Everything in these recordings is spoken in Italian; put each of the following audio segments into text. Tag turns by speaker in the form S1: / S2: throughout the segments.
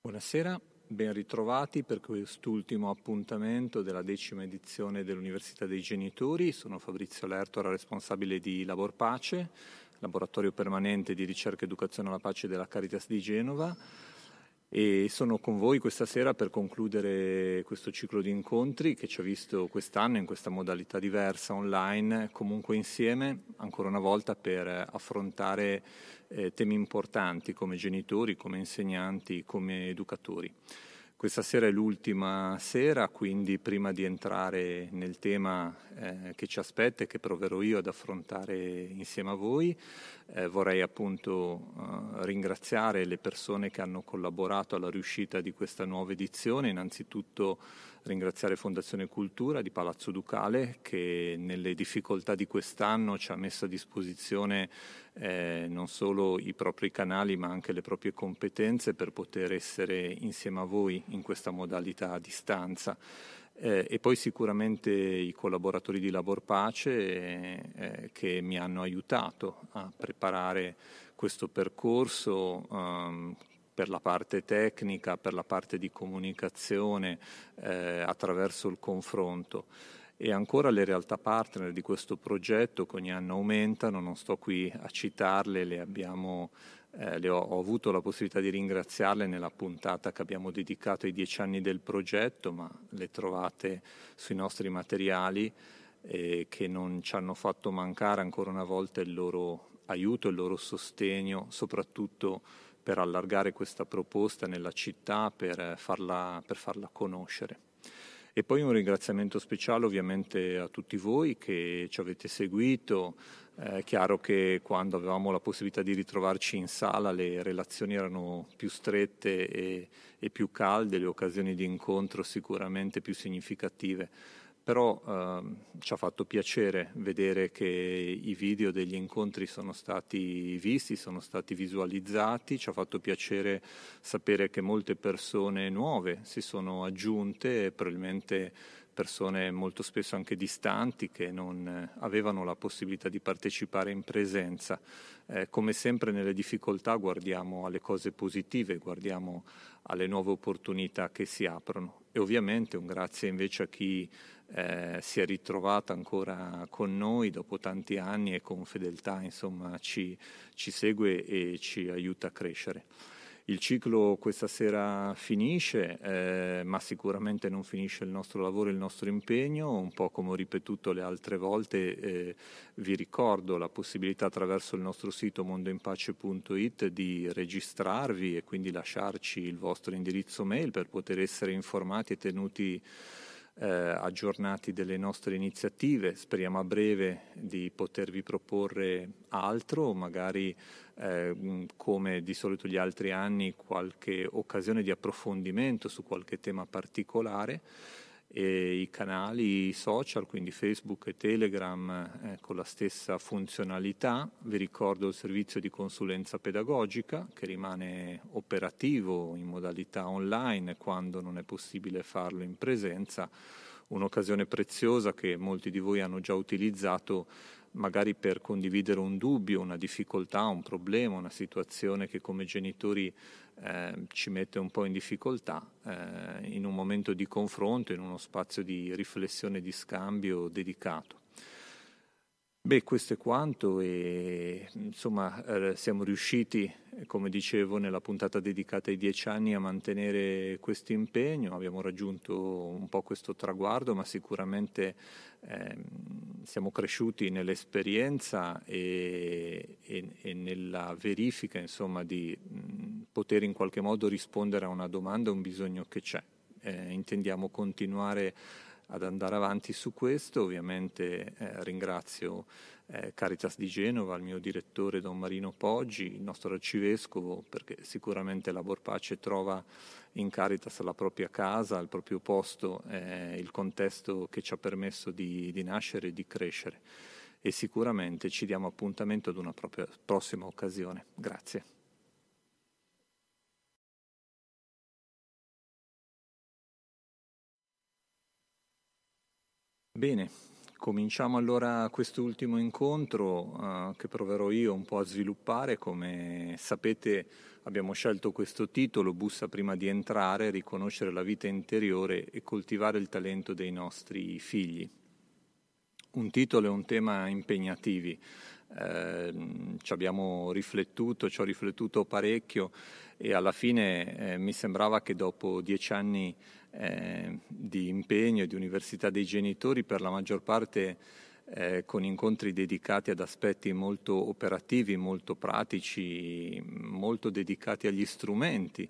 S1: Buonasera, ben ritrovati per quest'ultimo appuntamento della decima edizione dell'Università dei Genitori. Sono Fabrizio Lertora, responsabile di Labor Pace, laboratorio permanente di ricerca e educazione alla pace della Caritas di Genova e sono con voi questa sera per concludere questo ciclo di incontri che ci ha visto quest'anno in questa modalità diversa online, comunque insieme ancora una volta per affrontare eh, temi importanti come genitori, come insegnanti, come educatori. Questa sera è l'ultima sera, quindi prima di entrare nel tema eh, che ci aspetta e che proverò io ad affrontare insieme a voi, eh, vorrei appunto eh, ringraziare le persone che hanno collaborato alla riuscita di questa nuova edizione, innanzitutto ringraziare Fondazione Cultura di Palazzo Ducale che nelle difficoltà di quest'anno ci ha messo a disposizione eh, non solo i propri canali ma anche le proprie competenze per poter essere insieme a voi in questa modalità a distanza. Eh, e poi sicuramente i collaboratori di Labor Pace eh, che mi hanno aiutato a preparare questo percorso um, per la parte tecnica, per la parte di comunicazione eh, attraverso il confronto. E ancora le realtà partner di questo progetto che ogni anno aumentano, non sto qui a citarle, le, abbiamo, eh, ho, ho, avuto la possibilità di ringraziarle nella puntata che abbiamo dedicato ai dieci anni del progetto, ma le trovate sui nostri materiali eh, che non ci hanno fatto mancare ancora una volta il loro aiuto, il loro sostegno, soprattutto per allargare questa proposta nella città, per farla, per farla conoscere. E poi un ringraziamento speciale ovviamente a tutti voi che ci avete seguito. È chiaro che quando avevamo la possibilità di ritrovarci in sala le relazioni erano più strette e, e più calde, le occasioni di incontro sicuramente più significative però eh, ci ha fatto piacere vedere che i video degli incontri sono stati visti, sono stati visualizzati, ci ha fatto piacere sapere che molte persone nuove si sono aggiunte, probabilmente persone molto spesso anche distanti che non avevano la possibilità di partecipare in presenza. Eh, come sempre nelle difficoltà guardiamo alle cose positive, guardiamo alle nuove opportunità che si aprono e ovviamente un grazie invece a chi eh, si è ritrovata ancora con noi dopo tanti anni e con fedeltà insomma, ci, ci segue e ci aiuta a crescere. Il ciclo questa sera finisce, eh, ma sicuramente non finisce il nostro lavoro e il nostro impegno, un po' come ho ripetuto le altre volte, eh, vi ricordo la possibilità attraverso il nostro sito mondoinpace.it di registrarvi e quindi lasciarci il vostro indirizzo mail per poter essere informati e tenuti eh, aggiornati delle nostre iniziative. Speriamo a breve di potervi proporre altro, magari eh, come di solito gli altri anni qualche occasione di approfondimento su qualche tema particolare i canali social, quindi Facebook e Telegram, eh, con la stessa funzionalità. Vi ricordo il servizio di consulenza pedagogica che rimane operativo in modalità online quando non è possibile farlo in presenza, un'occasione preziosa che molti di voi hanno già utilizzato magari per condividere un dubbio, una difficoltà, un problema, una situazione che come genitori eh, ci mette un po' in difficoltà, eh, in un momento di confronto, in uno spazio di riflessione di scambio dedicato. Beh, questo è quanto e insomma eh, siamo riusciti, come dicevo nella puntata dedicata ai dieci anni, a mantenere questo impegno, abbiamo raggiunto un po' questo traguardo, ma sicuramente eh, siamo cresciuti nell'esperienza e, e, e nella verifica insomma, di mh, poter in qualche modo rispondere a una domanda, a un bisogno che c'è. Eh, intendiamo continuare ad andare avanti su questo. Ovviamente eh, ringrazio eh, Caritas di Genova, il mio direttore Don Marino Poggi, il nostro arcivescovo, perché sicuramente Labor Pace trova in Caritas la propria casa, il proprio posto, eh, il contesto che ci ha permesso di, di nascere e di crescere. E sicuramente ci diamo appuntamento ad una prossima occasione. Grazie. Bene, Cominciamo allora quest'ultimo incontro eh, che proverò io un po' a sviluppare. Come sapete abbiamo scelto questo titolo, Bussa prima di entrare, riconoscere la vita interiore e coltivare il talento dei nostri figli. Un titolo e un tema impegnativi. Eh, ci abbiamo riflettuto, ci ho riflettuto parecchio e alla fine eh, mi sembrava che dopo dieci anni eh, di impegno e di università dei genitori, per la maggior parte eh, con incontri dedicati ad aspetti molto operativi, molto pratici, molto dedicati agli strumenti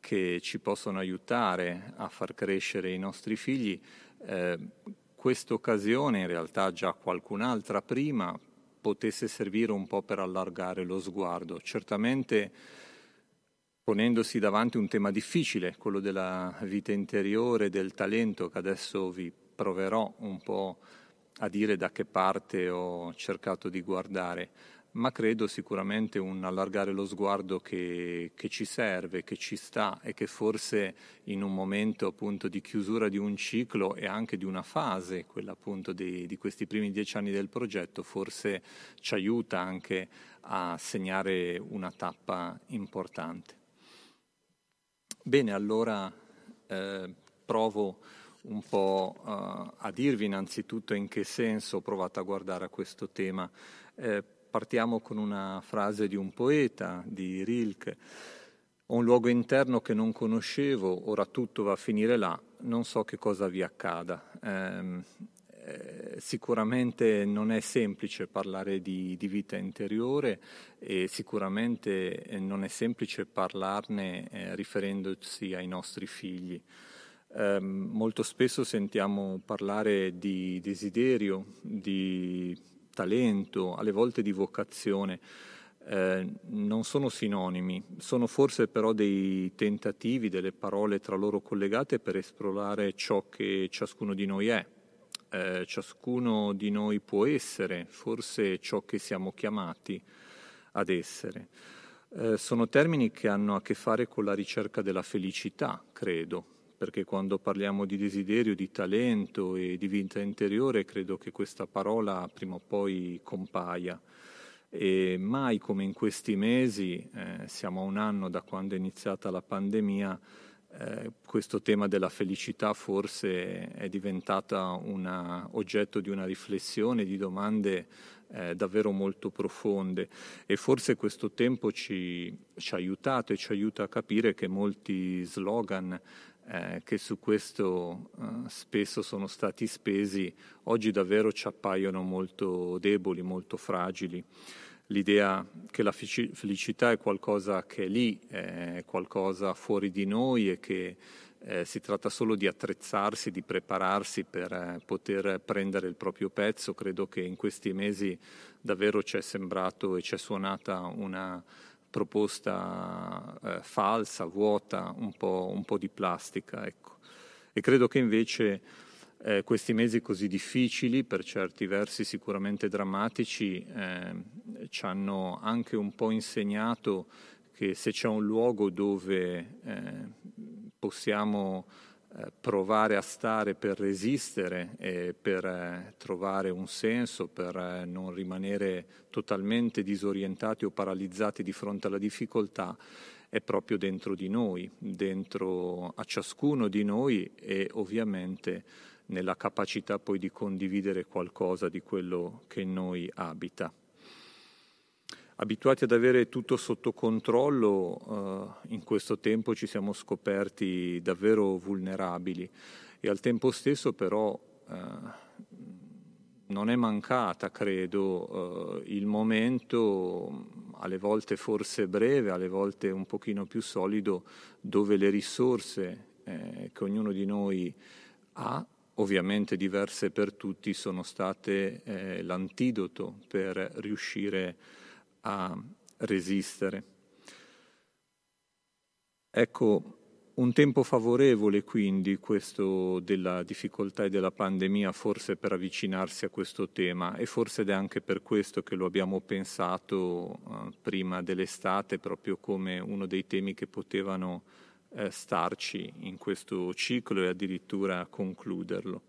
S1: che ci possono aiutare a far crescere i nostri figli. Eh, questa occasione, in realtà già qualcun'altra prima, potesse servire un po' per allargare lo sguardo. Certamente ponendosi davanti un tema difficile, quello della vita interiore, del talento, che adesso vi proverò un po' a dire da che parte ho cercato di guardare, ma credo sicuramente un allargare lo sguardo che, che, ci serve, che ci sta e che forse in un momento appunto di chiusura di un ciclo e anche di una fase, quella appunto di, di questi primi dieci anni del progetto, forse ci aiuta anche a segnare una tappa importante. Bene, allora eh, provo un po' uh, a dirvi innanzitutto in che senso ho provato a guardare a questo tema. Eh, partiamo con una frase di un poeta, di Rilke. Ho un luogo interno che non conoscevo, ora tutto va a finire là, non so che cosa vi accada. Eh, sicuramente non è semplice parlare di, di, vita interiore e sicuramente eh, non è semplice parlarne eh, riferendosi ai nostri figli. Eh, molto spesso sentiamo parlare di desiderio, di talento, alle volte di vocazione. Eh, non sono sinonimi, sono forse però dei tentativi, delle parole tra loro collegate per esplorare ciò che ciascuno di noi è, eh, ciascuno di noi può essere, forse ciò che siamo chiamati ad essere. Eh, sono termini che hanno a che fare con la ricerca della felicità, credo, perché quando parliamo di desiderio, di talento e di vita interiore, credo che questa parola prima o poi compaia. E mai come in questi mesi, eh, siamo a un anno da quando è iniziata la pandemia, eh, questo tema della felicità forse è diventato un oggetto di una riflessione, di domande eh, davvero molto profonde. E forse questo tempo ci, ci, ha aiutato e ci aiuta a capire che molti slogan eh, che su questo eh, spesso sono stati spesi oggi davvero ci appaiono molto deboli, molto fragili l'idea che la felicità è qualcosa che è lì, è qualcosa fuori di noi e che eh, si tratta solo di attrezzarsi, di prepararsi per eh, poter prendere il proprio pezzo. Credo che in questi mesi davvero ci è sembrato e ci è suonata una proposta eh, falsa, vuota, un po', un po', di plastica. Ecco. E credo che invece eh, questi mesi così difficili, per certi versi sicuramente drammatici, eh, ci hanno anche un po' insegnato che se c'è un luogo dove eh, possiamo eh, provare a stare per resistere e per eh, trovare un senso, per eh, non rimanere totalmente disorientati o paralizzati di fronte alla difficoltà, è proprio dentro di noi, dentro a ciascuno di noi e ovviamente nella capacità poi di condividere qualcosa di quello che noi abita. Abituati ad avere tutto sotto controllo, eh, in questo tempo ci siamo scoperti davvero vulnerabili e al tempo stesso però eh, non è mancata, credo, eh, il momento, alle volte forse breve, alle volte un pochino più solido, dove le risorse eh, che ognuno di noi ha ovviamente diverse per tutti, sono state eh, l'antidoto per riuscire a resistere. Ecco, un tempo favorevole quindi questo della difficoltà e della pandemia forse per avvicinarsi a questo tema e forse ed è anche per questo che lo abbiamo pensato eh, prima dell'estate proprio come uno dei temi che potevano eh, starci in questo ciclo e addirittura concluderlo.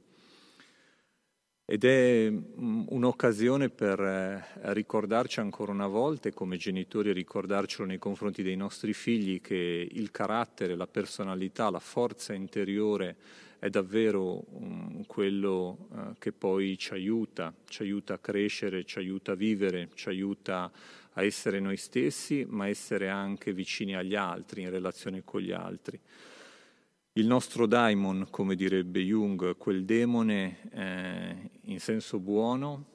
S1: ed è mm, un'occasione per eh, ricordarci ancora una volta e come genitori ricordarcelo nei confronti dei nostri figli che il carattere, la personalità, la forza interiore è davvero um, quello uh, che poi ci aiuta, ci aiuta a crescere, ci aiuta a vivere, ci aiuta a essere noi stessi, ma essere anche vicini agli altri, in relazione con gli altri. Il nostro daimon, come direbbe Jung, quel demone eh, in senso buono,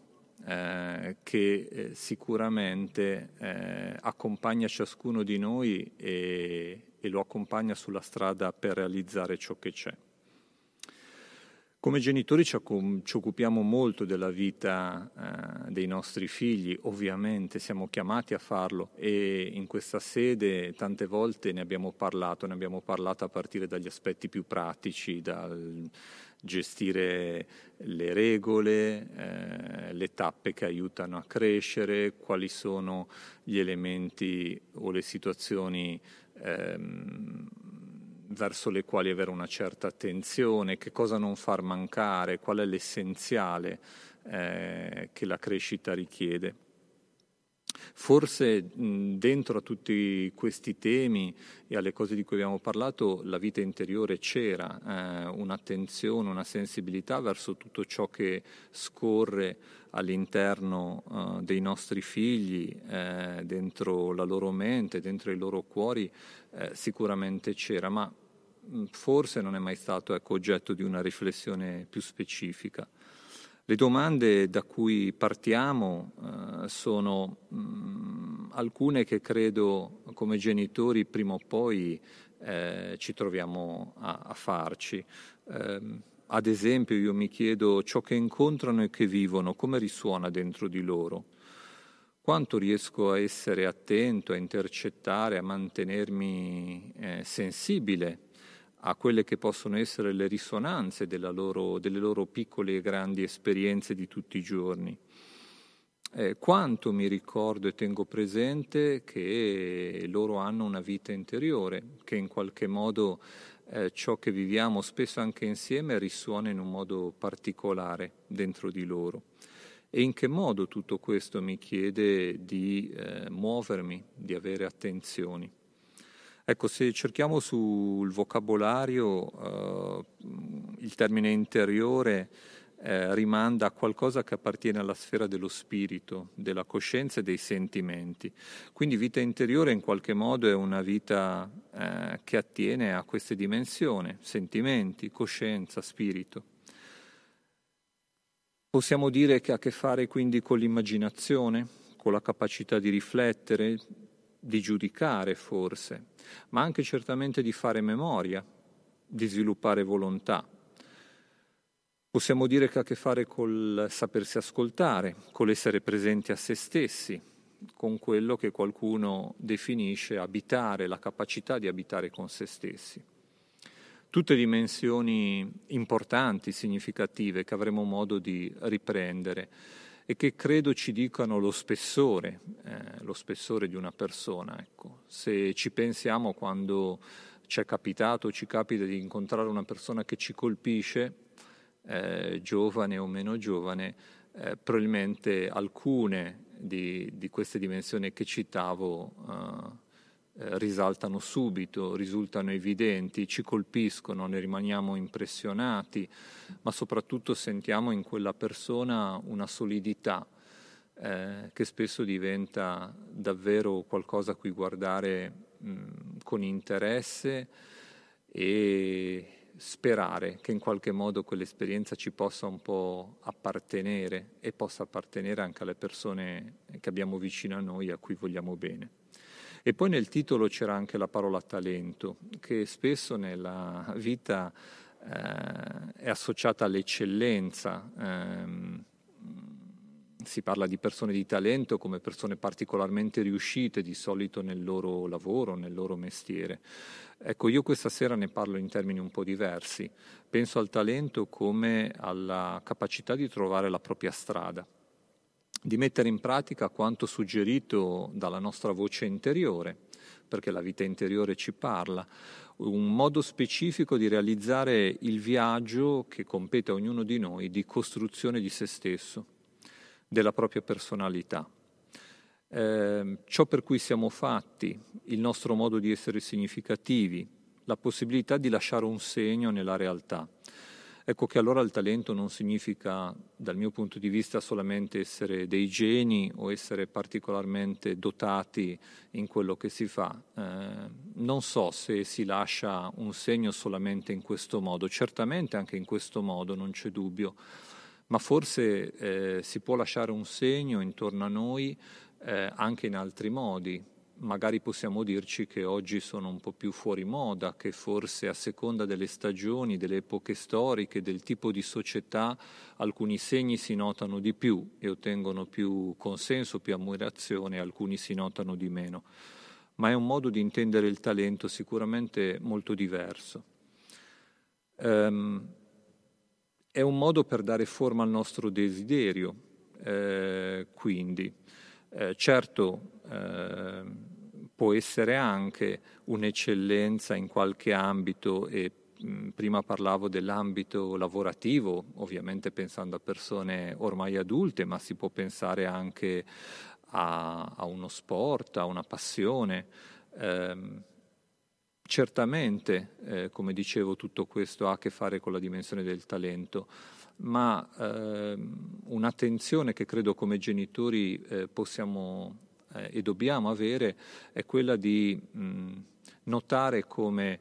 S1: eh, che eh, sicuramente eh, accompagna ciascuno di noi e, e lo accompagna sulla strada per realizzare ciò che c'è. Come genitori ci, occupiamo molto della vita eh, dei nostri figli, ovviamente siamo chiamati a farlo e in questa sede tante volte ne abbiamo parlato, ne abbiamo parlato a partire dagli aspetti più pratici, dal gestire le regole, eh, le tappe che aiutano a crescere, quali sono gli elementi o le situazioni ehm, verso le quali avere una certa attenzione, che cosa non far mancare, qual è l'essenziale eh, che la crescita richiede. Forse mh, dentro a tutti questi temi e alle cose di cui abbiamo parlato, la vita interiore c'era, eh, un'attenzione, una sensibilità verso tutto ciò che scorre all'interno uh, dei nostri figli, eh, dentro la loro mente, dentro i loro cuori, eh, sicuramente c'era, ma forse non è mai stato ecco, oggetto di una riflessione più specifica. Le domande da cui partiamo eh, sono mh, mm, alcune che credo come genitori prima o poi eh, ci troviamo a, a farci. Eh, ad esempio io mi chiedo ciò che incontrano e che vivono, come risuona dentro di loro? Quanto riesco a essere attento, a intercettare, a mantenermi eh, sensibile a quelle che possono essere le risonanze loro, delle loro piccole e grandi esperienze di tutti i giorni. Eh, quanto mi ricordo e tengo presente che loro hanno una vita interiore, che in qualche modo eh, ciò che viviamo spesso anche insieme risuona in un modo particolare dentro di loro. E in che modo tutto questo mi chiede di eh, muovermi, di avere attenzioni. Ecco, se cerchiamo sul vocabolario, eh, il termine interiore eh, rimanda a qualcosa che appartiene alla sfera dello spirito, della coscienza e dei sentimenti. Quindi vita interiore in qualche modo è una vita eh, che attiene a queste dimensioni, sentimenti, coscienza, spirito. Possiamo dire che ha a che fare quindi con l'immaginazione, con la capacità di riflettere, di giudicare forse, ma anche certamente di fare memoria, di sviluppare volontà. Possiamo dire che ha a che fare col sapersi ascoltare, con l'essere presenti a se stessi, con quello che qualcuno definisce abitare, la capacità di abitare con se stessi. Tutte dimensioni importanti, significative, che avremo modo di riprendere e che credo ci dicano lo spessore, eh, lo spessore di una persona. Ecco. Se ci pensiamo quando ci è capitato, ci capita di incontrare una persona che ci colpisce, eh, giovane o meno giovane, eh, probabilmente alcune di, di, queste dimensioni che citavo eh, risaltano subito, risultano evidenti, ci colpiscono, ne rimaniamo impressionati, ma soprattutto sentiamo in quella persona una solidità eh, che spesso diventa davvero qualcosa a cui guardare mh, con interesse e sperare che in qualche modo quell'esperienza ci possa un po' appartenere e possa appartenere anche alle persone che abbiamo vicino a noi a cui vogliamo bene. E poi nel titolo c'era anche la parola talento, che spesso nella vita eh, è associata all'eccellenza. Eh, si parla di persone di talento come persone particolarmente riuscite di solito nel loro lavoro, nel loro mestiere. Ecco, io questa sera ne parlo in termini un po' diversi. Penso al talento come alla capacità di trovare la propria strada di mettere in pratica quanto suggerito dalla nostra voce interiore, perché la vita interiore ci parla, un modo specifico di realizzare il viaggio che compete a ognuno di noi di costruzione di se stesso, della propria personalità. Eh, ciò per cui siamo fatti, il nostro modo di essere significativi, la possibilità di lasciare un segno nella realtà. Ecco che allora il talento non significa, dal mio punto di vista, solamente essere dei geni o essere particolarmente dotati in quello che si fa. Eh, non so se si lascia un segno solamente in questo modo, certamente anche in questo modo, non c'è dubbio, ma forse eh, si può lasciare un segno intorno a noi eh, anche in altri modi, magari possiamo dirci che oggi sono un po' più fuori moda, che forse a seconda delle stagioni, delle epoche storiche, del tipo di società, alcuni segni si notano di più e ottengono più consenso, più ammirazione, alcuni si notano di meno. Ma è un modo di intendere il talento sicuramente molto diverso. Um, è un modo per dare forma al nostro desiderio, eh, quindi. Eh, certo, eh, può essere anche un'eccellenza in qualche ambito e prima parlavo dell'ambito lavorativo, ovviamente pensando a persone ormai adulte, ma si può pensare anche a, a uno sport, a una passione. Eh, certamente, eh, come dicevo, tutto questo ha a che fare con la dimensione del talento ma eh, un'attenzione che credo come genitori eh, possiamo eh, e dobbiamo avere è quella di mh, notare come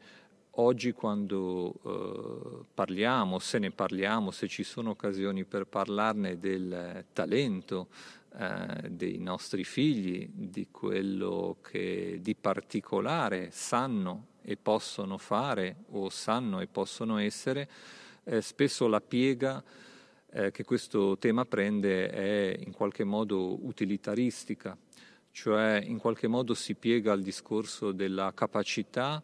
S1: oggi quando eh, parliamo, se ne parliamo, se ci sono occasioni per parlarne del talento eh, dei nostri figli, di quello che di particolare sanno e possono fare o sanno e possono essere, eh, spesso la piega eh, che questo tema prende è in qualche modo utilitaristica, cioè in qualche modo si piega al discorso della capacità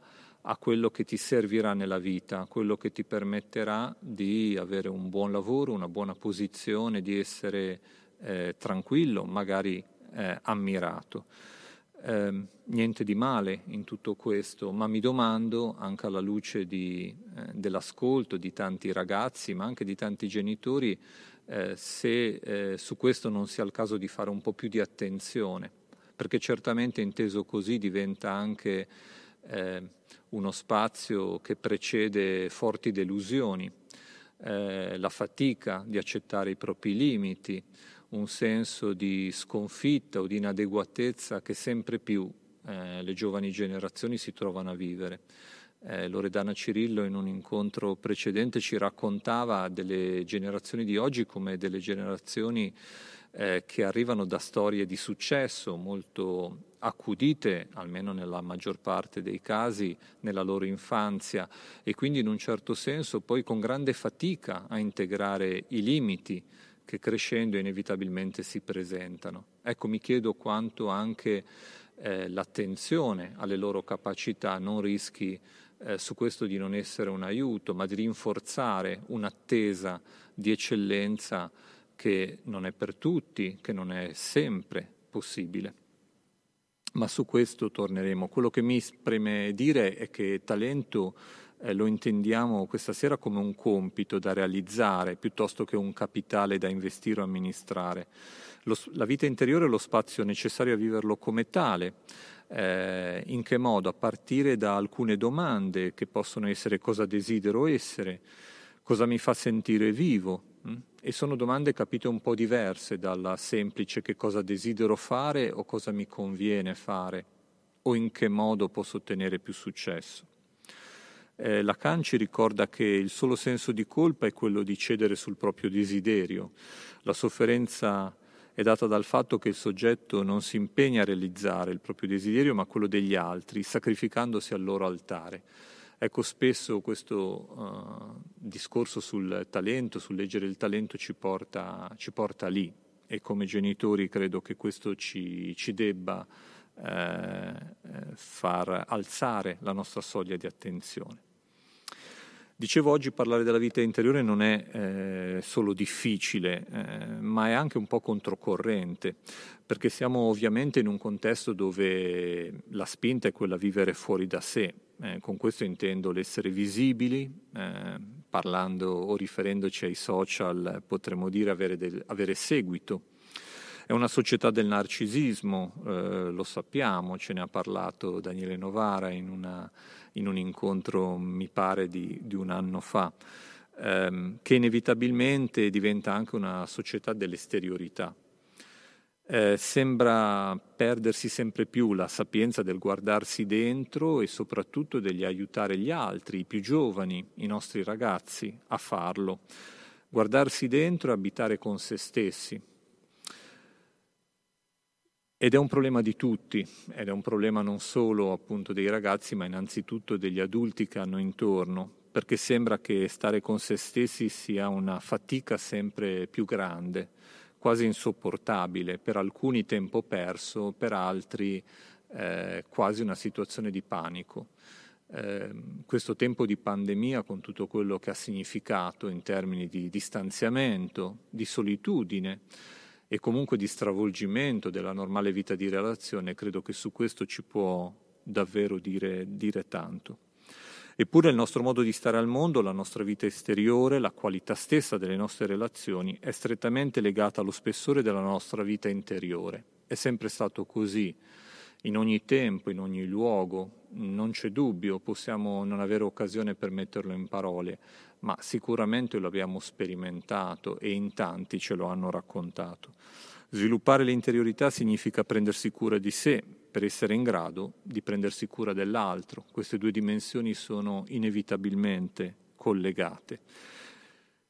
S1: a quello che ti servirà nella vita, quello che ti permetterà di avere un buon lavoro, una buona posizione, di essere eh, tranquillo, magari eh, ammirato. Eh, niente di male in tutto questo, ma mi domando, anche alla luce di, eh, dell'ascolto di tanti ragazzi, ma anche di tanti genitori, eh, se eh, su questo non sia il caso di fare un po' più di attenzione, perché certamente inteso così diventa anche eh, uno spazio che precede forti delusioni, eh, la fatica di accettare i propri limiti, un senso di sconfitta o di inadeguatezza che sempre più eh, le giovani generazioni si trovano a vivere. Eh, Loredana Cirillo in un incontro precedente ci raccontava delle generazioni di oggi come delle generazioni eh, che arrivano da storie di successo molto accudite, almeno nella maggior parte dei casi, nella loro infanzia e quindi in un certo senso poi con grande fatica a integrare i limiti che crescendo inevitabilmente si presentano. Ecco, mi chiedo quanto anche eh, l'attenzione alle loro capacità non rischi eh, su questo di non essere un aiuto, ma di rinforzare un'attesa di eccellenza che non è per tutti, che non è sempre possibile. Ma su questo torneremo. Quello che mi preme dire è che talento eh, lo intendiamo questa sera come un compito da realizzare piuttosto che un capitale da investire o amministrare. Lo, la vita interiore è lo spazio necessario a viverlo come tale. Eh, in che modo? A partire da alcune domande che possono essere cosa desidero essere, cosa mi fa sentire vivo. Hm? E sono domande capite un po' diverse dalla semplice che cosa desidero fare o cosa mi conviene fare o in che modo posso ottenere più successo. Eh, Lacan ci ricorda che il solo senso di colpa è quello di cedere sul proprio desiderio. La sofferenza è data dal fatto che il soggetto non si impegna a realizzare il proprio desiderio, ma quello degli altri, sacrificandosi al loro altare. Ecco, spesso questo uh, discorso sul talento, sul leggere il talento, ci porta, ci porta, lì e come genitori credo che questo ci, ci debba eh, far alzare la nostra soglia di attenzione. Dicevo oggi parlare della vita interiore non è eh, solo difficile, eh, ma è anche un po' controcorrente, perché siamo ovviamente in un contesto dove la spinta è quella a vivere fuori da sé. Eh, con questo intendo l'essere visibili, eh, parlando o riferendoci ai social potremmo dire avere, del, avere seguito. È una società del narcisismo, eh, lo sappiamo, ce ne ha parlato Daniele Novara in una in un incontro, mi pare, di, di un anno fa, ehm, che inevitabilmente diventa anche una società dell'esteriorità. Eh, sembra perdersi sempre più la sapienza del guardarsi dentro e soprattutto degli aiutare gli altri, i più giovani, i nostri ragazzi, a farlo. Guardarsi dentro e abitare con se stessi, ed è un problema di tutti, ed è un problema non solo appunto dei ragazzi, ma innanzitutto degli adulti che hanno intorno, perché sembra che stare con se stessi sia una fatica sempre più grande, quasi insopportabile, per alcuni tempo perso, per altri eh, quasi una situazione di panico. Eh, questo tempo di pandemia, con tutto quello che ha significato in termini di distanziamento, di solitudine, e comunque di stravolgimento della normale vita di relazione, credo che su questo ci può davvero dire, dire tanto. Eppure il nostro modo di stare al mondo, la nostra vita esteriore, la qualità stessa delle nostre relazioni è strettamente legata allo spessore della nostra vita interiore. È sempre stato così, in ogni tempo, in ogni luogo, non c'è dubbio, possiamo non avere occasione per metterlo in parole, ma sicuramente lo abbiamo sperimentato e in tanti ce lo hanno raccontato. Sviluppare l'interiorità significa prendersi cura di sé per essere in grado di prendersi cura dell'altro. Queste due dimensioni sono inevitabilmente collegate.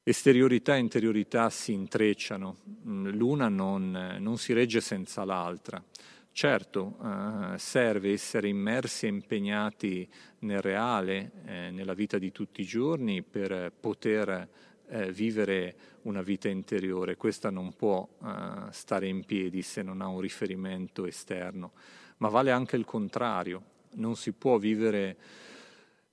S1: Esteriorità e interiorità si intrecciano, l'una non, non si regge senza l'altra. Certo, eh, serve essere immersi e impegnati nel reale, eh, nella vita di tutti i giorni per poter eh, vivere una vita interiore. Questa non può eh, stare in piedi se non ha un riferimento esterno, ma vale anche il contrario. Non si può vivere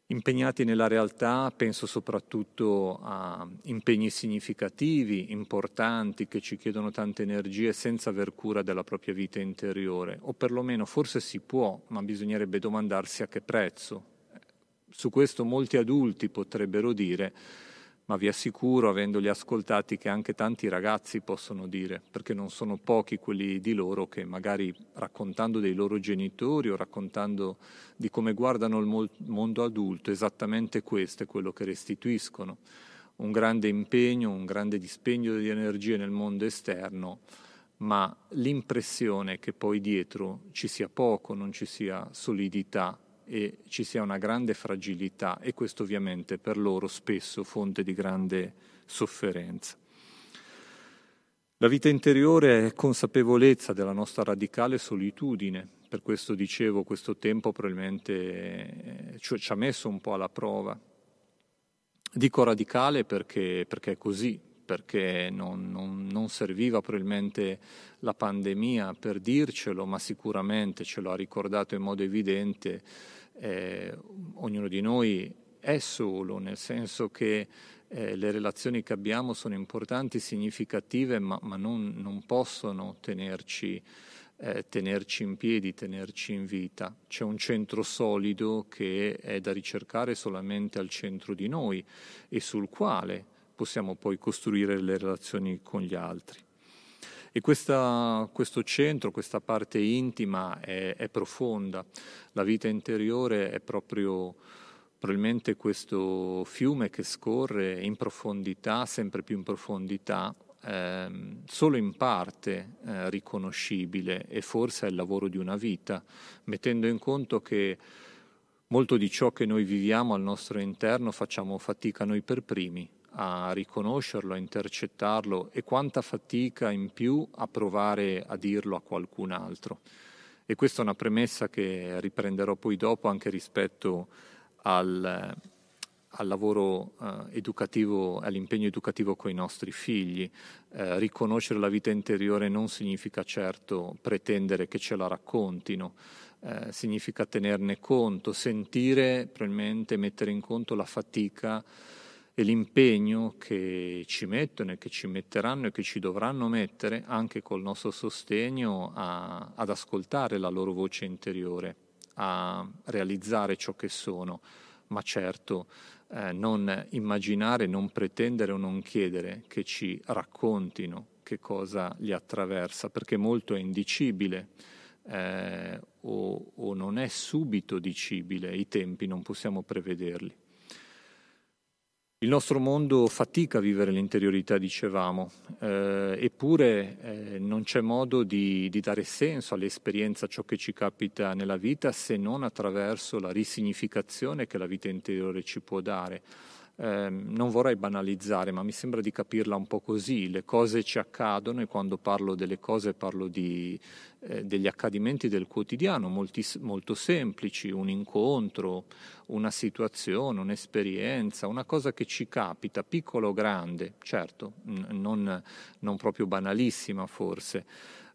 S1: Impegnati nella realtà penso soprattutto a impegni significativi, importanti, che ci chiedono tante energie senza aver cura della propria vita interiore, o perlomeno forse si può, ma bisognerebbe domandarsi a che prezzo. Su questo molti adulti potrebbero dire ma vi assicuro, avendoli ascoltati, che anche tanti ragazzi possono dire, perché non sono pochi quelli di loro che magari raccontando dei loro genitori o raccontando di come guardano il mondo adulto, esattamente questo è quello che restituiscono. Un grande impegno, un grande dispendio di energie nel mondo esterno, ma l'impressione che poi dietro ci sia poco, non ci sia solidità, e ci sia una grande fragilità e questo ovviamente per loro spesso fonte di grande sofferenza. La vita interiore è consapevolezza della nostra radicale solitudine, per questo dicevo questo tempo probabilmente eh, ci ha messo un po' alla prova. Dico radicale perché, perché è così, perché non, non, non, serviva probabilmente la pandemia per dircelo, ma sicuramente ce lo ha ricordato in modo evidente, eh, ognuno di noi è solo, nel senso che eh, le relazioni che abbiamo sono importanti, significative, ma, ma non, non, possono tenerci, eh, tenerci in piedi, tenerci in vita. C'è un centro solido che è da ricercare solamente al centro di noi e sul quale possiamo poi costruire le relazioni con gli altri. E questa, questo centro, questa parte intima è, è, profonda, la vita interiore è proprio probabilmente questo fiume che scorre in profondità, sempre più in profondità, eh, solo in parte eh, riconoscibile e forse è il lavoro di una vita, mettendo in conto che molto di ciò che noi viviamo al nostro interno facciamo fatica noi per primi a riconoscerlo, a intercettarlo e quanta fatica in più a provare a dirlo a qualcun altro. E questa è una premessa che riprenderò poi dopo anche rispetto al, al lavoro eh, educativo, all'impegno educativo con i nostri figli. Eh, riconoscere la vita interiore non significa certo pretendere che ce la raccontino, eh, significa tenerne conto, sentire, probabilmente mettere in conto la fatica e l'impegno che ci mettono e che ci metteranno e che ci dovranno mettere anche col nostro sostegno a, ad ascoltare la loro voce interiore, a realizzare ciò che sono, ma certo eh, non immaginare, non pretendere o non chiedere che ci raccontino che cosa li attraversa, perché molto è indicibile eh, o, o non è subito dicibile, i tempi non possiamo prevederli. Il nostro mondo fatica a vivere l'interiorità, dicevamo, eh, eppure eh, non c'è modo di, di, dare senso all'esperienza, a ciò che ci capita nella vita, se non attraverso la risignificazione che la vita interiore ci può dare. Eh, non vorrei banalizzare, ma mi sembra di capirla un po' così. Le cose ci accadono e quando parlo delle cose parlo di, eh, degli accadimenti del quotidiano, molti, molto semplici, un incontro, una situazione, un'esperienza, una cosa che ci capita, piccola o grande, certo, n- non, non proprio banalissima forse,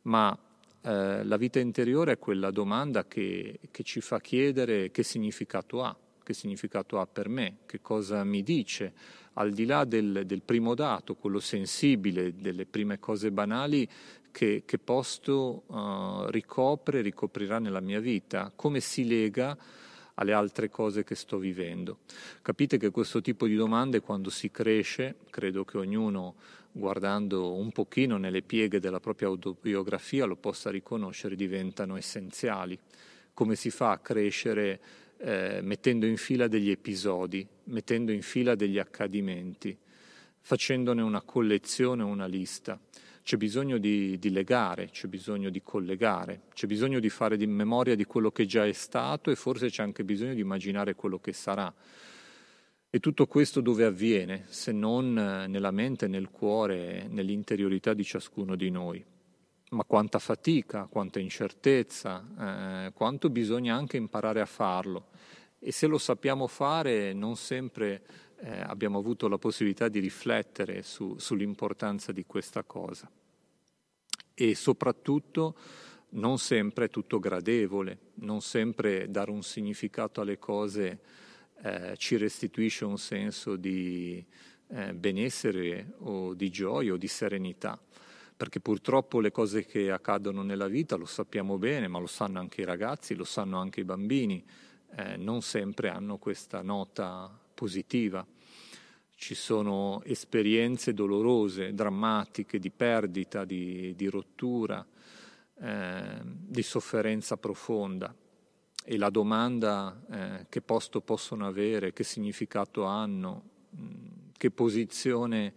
S1: ma eh, la vita interiore è quella domanda che, che ci fa chiedere che significato ha che significato ha per me, che cosa mi dice, al di là del, del primo dato, quello sensibile, delle prime cose banali, che, che posto uh, ricopre, ricoprirà nella mia vita, come si lega alle altre cose che sto vivendo. Capite che questo tipo di domande quando si cresce, credo che ognuno guardando un pochino nelle pieghe della propria autobiografia lo possa riconoscere, diventano essenziali. Come si fa a crescere eh, mettendo in fila degli episodi, mettendo in fila degli accadimenti, facendone una collezione, una lista. C'è bisogno di, di, legare, c'è bisogno di collegare, c'è bisogno di fare di memoria di quello che già è stato e forse c'è anche bisogno di immaginare quello che sarà. E tutto questo dove avviene, se non nella mente, nel cuore, nell'interiorità di ciascuno di noi ma quanta fatica, quanta incertezza, eh, quanto bisogna anche imparare a farlo. E se lo sappiamo fare, non sempre eh, abbiamo avuto la possibilità di riflettere su, sull'importanza di questa cosa. E soprattutto non sempre è tutto gradevole, non sempre dare un significato alle cose eh, ci restituisce un senso di eh, benessere o di gioia o di serenità perché purtroppo le cose che accadono nella vita lo sappiamo bene, ma lo sanno anche i ragazzi, lo sanno anche i bambini, eh, non sempre hanno questa nota positiva. Ci sono esperienze dolorose, drammatiche, di perdita, di, di rottura, eh, di sofferenza profonda. E la domanda eh, che posto possono avere, che significato hanno, mh, che posizione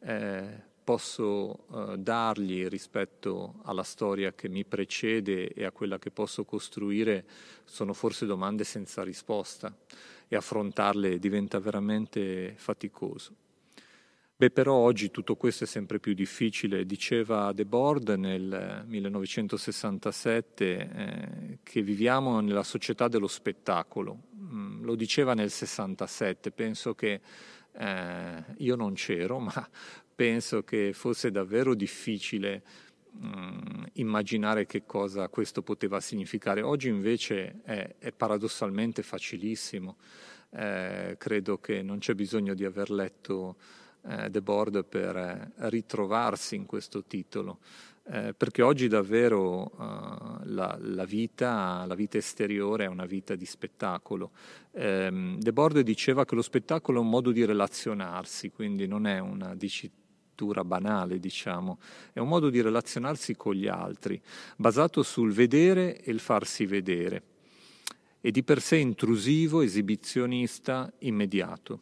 S1: eh, posso uh, dargli rispetto alla storia che mi precede e a quella che posso costruire sono forse domande senza risposta e affrontarle diventa veramente faticoso. Beh, però oggi tutto questo è sempre più difficile. Diceva Debord nel 1967 eh, che viviamo nella società dello spettacolo. Mm, lo diceva nel 67, penso che eh, io non c'ero, ma penso che fosse davvero difficile mh, mm, immaginare che cosa questo poteva significare. Oggi invece è, è paradossalmente facilissimo. Eh, credo che non c'è bisogno di aver letto eh, The Board per eh, ritrovarsi in questo titolo. Eh, perché oggi davvero uh, la, la, vita, la, vita, esteriore è una vita di spettacolo. Eh, De Borde diceva che lo spettacolo è un modo di relazionarsi, quindi non è una dicitura banale, diciamo, è un modo di relazionarsi con gli altri, basato sul vedere e il farsi vedere, e di per sé intrusivo, esibizionista, immediato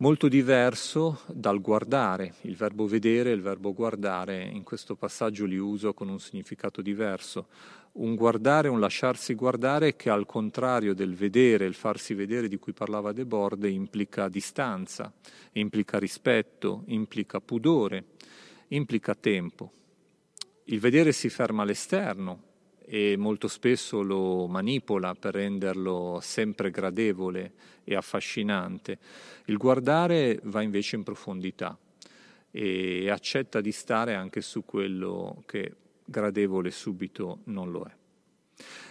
S1: molto diverso dal guardare. Il verbo vedere e il verbo guardare in questo passaggio li uso con un significato diverso. Un guardare, un lasciarsi guardare che al contrario del vedere, il farsi vedere di cui parlava De Borde, implica distanza, implica rispetto, implica pudore, implica tempo. Il vedere si ferma all'esterno, e molto spesso lo manipola per renderlo sempre gradevole e affascinante. Il guardare va invece in profondità e accetta di stare anche su quello che gradevole subito non lo è.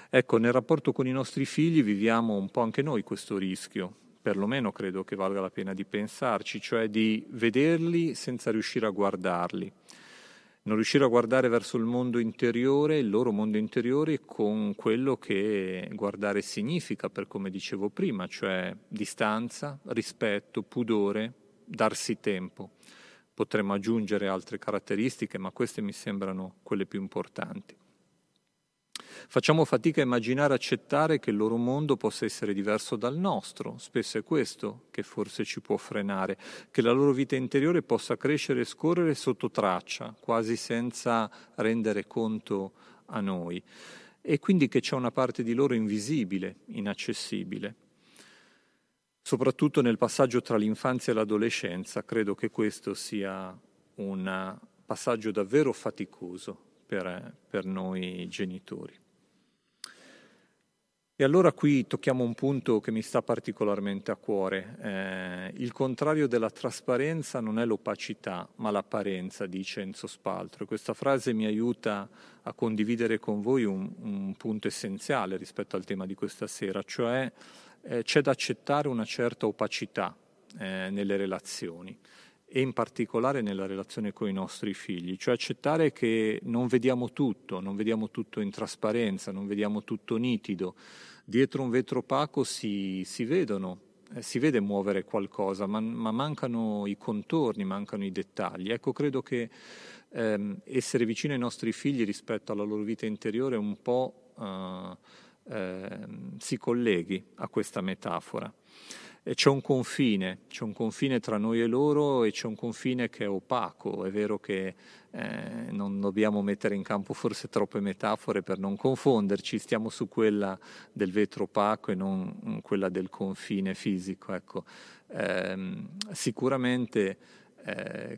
S1: Ecco, nel rapporto con i nostri figli viviamo un po' anche noi questo rischio, perlomeno credo che valga la pena di pensarci, cioè di vederli senza riuscire a guardarli non riuscire a guardare verso il mondo interiore, il loro mondo interiore, con quello che guardare significa, per come dicevo prima, cioè distanza, rispetto, pudore, darsi tempo. Potremmo aggiungere altre caratteristiche, ma queste mi sembrano quelle più importanti. Facciamo fatica a immaginare e accettare che il loro mondo possa essere diverso dal nostro, spesso è questo che forse ci può frenare, che la loro vita interiore possa crescere e scorrere sotto traccia, quasi senza rendere conto a noi, e quindi che c'è una parte di loro invisibile, inaccessibile. Soprattutto nel passaggio tra l'infanzia e l'adolescenza, credo che questo sia un passaggio davvero faticoso per, per noi genitori. E allora qui tocchiamo un punto che mi sta particolarmente a cuore. Eh, il contrario della trasparenza non è l'opacità, ma l'apparenza, dice Enzo Spaltro. E questa frase mi aiuta a condividere con voi un, un punto essenziale rispetto al tema di questa sera, cioè eh, c'è da accettare una certa opacità eh, nelle relazioni e in particolare nella relazione con i nostri figli, cioè accettare che non vediamo tutto, non vediamo tutto in trasparenza, non vediamo tutto nitido, dietro un vetro opaco si, si vedono, eh, si vede muovere qualcosa, ma, ma, mancano i contorni, mancano i dettagli. Ecco, credo che ehm, essere vicino ai nostri figli rispetto alla loro vita interiore un po' eh, eh, si colleghi a questa metafora c'è un confine, c'è un confine tra noi e loro e c'è un confine che è opaco. È vero che eh, non dobbiamo mettere in campo forse troppe metafore per non confonderci, stiamo su quella del vetro opaco e non quella del confine fisico. Ecco. Eh, sicuramente,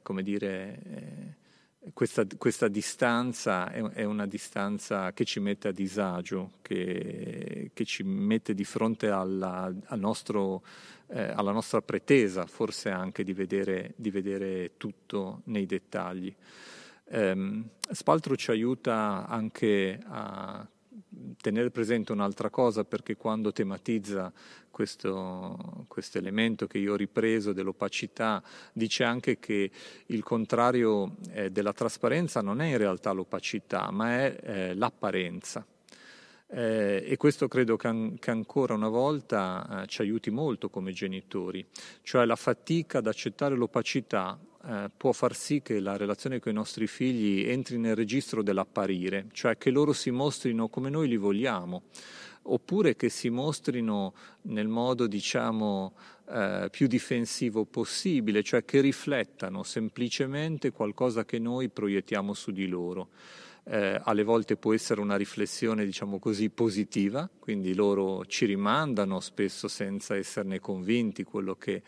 S1: come dire, eh, questa, questa, distanza è, è, una distanza che ci mette a disagio, che, che ci mette di fronte alla, al nostro eh, alla nostra pretesa forse anche di vedere, di vedere tutto nei dettagli. Eh, Spaltro ci aiuta anche a tenere presente un'altra cosa perché quando tematizza questo, elemento che io ho ripreso dell'opacità dice anche che il contrario eh, della trasparenza non è in realtà l'opacità ma è eh, l'apparenza. Eh, e questo credo che, an- che ancora una volta eh, ci aiuti molto come genitori, cioè la fatica ad accettare l'opacità eh, può far sì che la relazione con i nostri figli entri nel registro dell'apparire, cioè che loro si mostrino come noi li vogliamo, oppure che si mostrino nel modo, diciamo, eh, più difensivo possibile, cioè che riflettano semplicemente qualcosa che noi proiettiamo su di loro. Eh, alle volte può essere una riflessione, diciamo così, positiva, quindi loro ci rimandano spesso senza esserne convinti quello che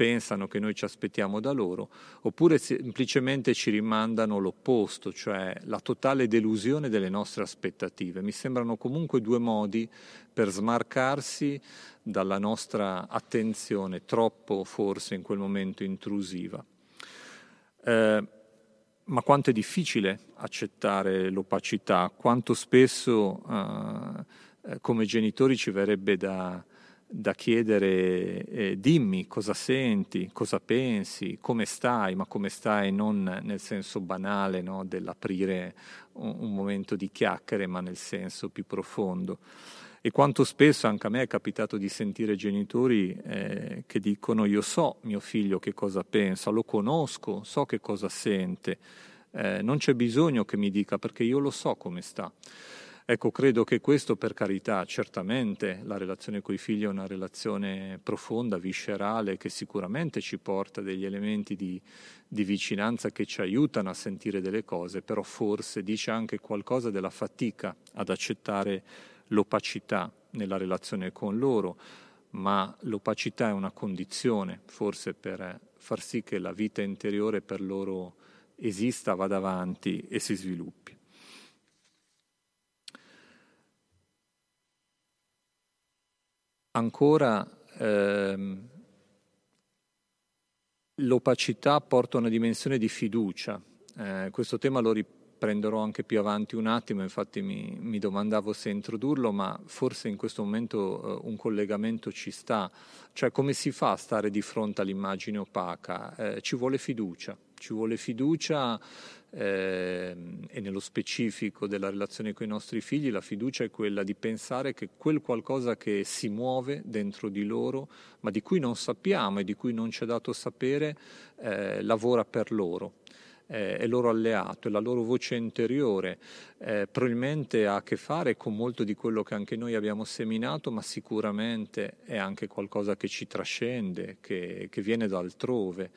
S1: pensano che noi ci aspettiamo da loro, oppure semplicemente ci rimandano l'opposto, cioè la totale delusione delle nostre aspettative. Mi sembrano comunque due modi per smarcarsi dalla nostra attenzione, troppo forse in quel momento intrusiva. Eh, ma quanto è difficile accettare l'opacità, quanto spesso eh, come genitori ci verrebbe da, da chiedere eh, dimmi cosa senti, cosa pensi, come stai, ma come stai non nel senso banale no, dell'aprire un, un momento di chiacchiere, ma nel senso più profondo. E quanto spesso anche a me è capitato di sentire genitori eh, che dicono io so mio figlio che cosa pensa, lo conosco, so che cosa sente, eh, non c'è bisogno che mi dica perché io lo so come sta. Ecco, credo che questo per carità, certamente la relazione con i figli è una relazione profonda, viscerale, che sicuramente ci porta degli elementi di, di vicinanza che ci aiutano a sentire delle cose, però forse dice anche qualcosa della fatica ad accettare l'opacità nella relazione con loro, ma l'opacità è una condizione forse per far sì che la vita interiore per loro esista, vada avanti e si sviluppi. Ancora ehm, l'opacità porta una dimensione di fiducia. Eh, questo tema lo, prenderò anche più avanti un attimo, infatti mi, mi domandavo se introdurlo, ma forse in questo momento uh, un collegamento ci sta, cioè come si fa a stare di fronte all'immagine opaca? Eh, ci vuole fiducia, ci vuole fiducia eh, e nello specifico della relazione con i nostri figli la fiducia è quella di pensare che quel qualcosa che si muove dentro di loro, ma di cui non sappiamo e di cui non ci è dato sapere, eh, lavora per loro. Eh, è loro alleato, è la loro voce interiore, eh, probabilmente ha a che fare con molto di quello che anche noi abbiamo seminato, ma sicuramente è anche qualcosa che ci trascende, che, che viene da altrove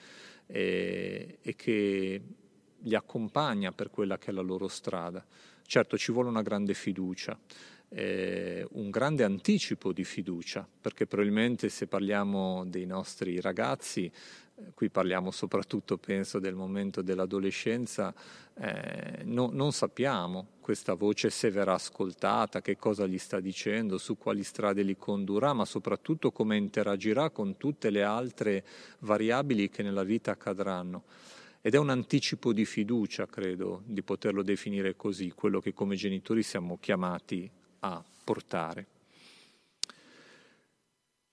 S1: e, e che li accompagna per quella che è la loro strada. Certo ci vuole una grande fiducia, eh, un grande anticipo di fiducia, perché probabilmente se parliamo dei nostri ragazzi, eh, qui parliamo soprattutto, penso, del momento dell'adolescenza, eh, no, non sappiamo questa voce se verrà ascoltata, che cosa gli sta dicendo, su quali strade li condurrà, ma soprattutto come interagirà con tutte le altre variabili che nella vita accadranno. Ed è un anticipo di fiducia, credo, di poterlo definire così, quello che come genitori siamo chiamati a portare.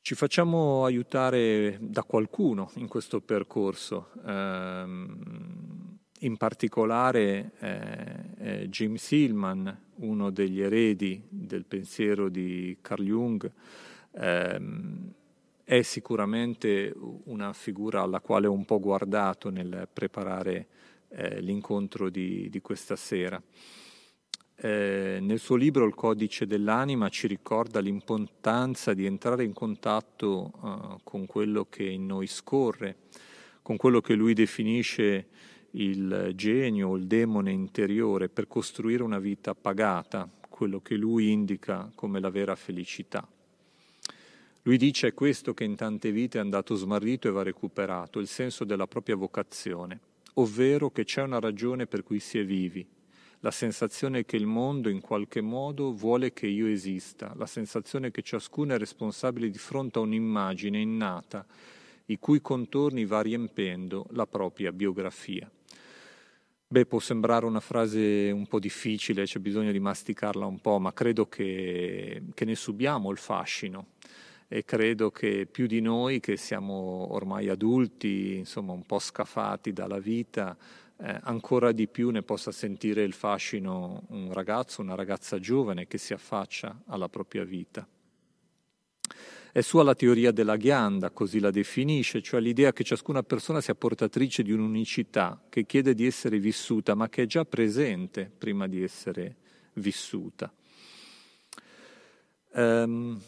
S1: Ci facciamo aiutare da qualcuno in questo percorso, ehm, in particolare eh, eh, Jim Silman, uno degli eredi del pensiero di Carl Jung, ehm, è sicuramente una figura alla quale ho un po' guardato nel preparare eh, l'incontro di, di, questa sera. Eh, nel suo libro Il codice dell'anima ci ricorda l'importanza di entrare in contatto uh, con quello che in noi scorre, con quello che lui definisce il genio o il demone interiore per costruire una vita pagata, quello che lui indica come la vera felicità. Lui dice è questo che in tante vite è andato smarrito e va recuperato, il senso della propria vocazione, ovvero che c'è una ragione per cui si è vivi, la sensazione che il mondo in qualche modo vuole che io esista, la sensazione che ciascuno è responsabile di fronte a un'immagine innata, i cui contorni va riempendo la propria biografia. Beh, può sembrare una frase un po' difficile, c'è bisogno di masticarla un po', ma credo che, che ne subiamo il fascino e credo che più di noi che siamo ormai adulti, insomma un po' scafati dalla vita, eh, ancora di più ne possa sentire il fascino un ragazzo, una ragazza giovane che si affaccia alla propria vita. È sua la teoria della ghianda, così la definisce, cioè l'idea che ciascuna persona sia portatrice di un'unicità che chiede di essere vissuta, ma che è già presente prima di essere vissuta. Um,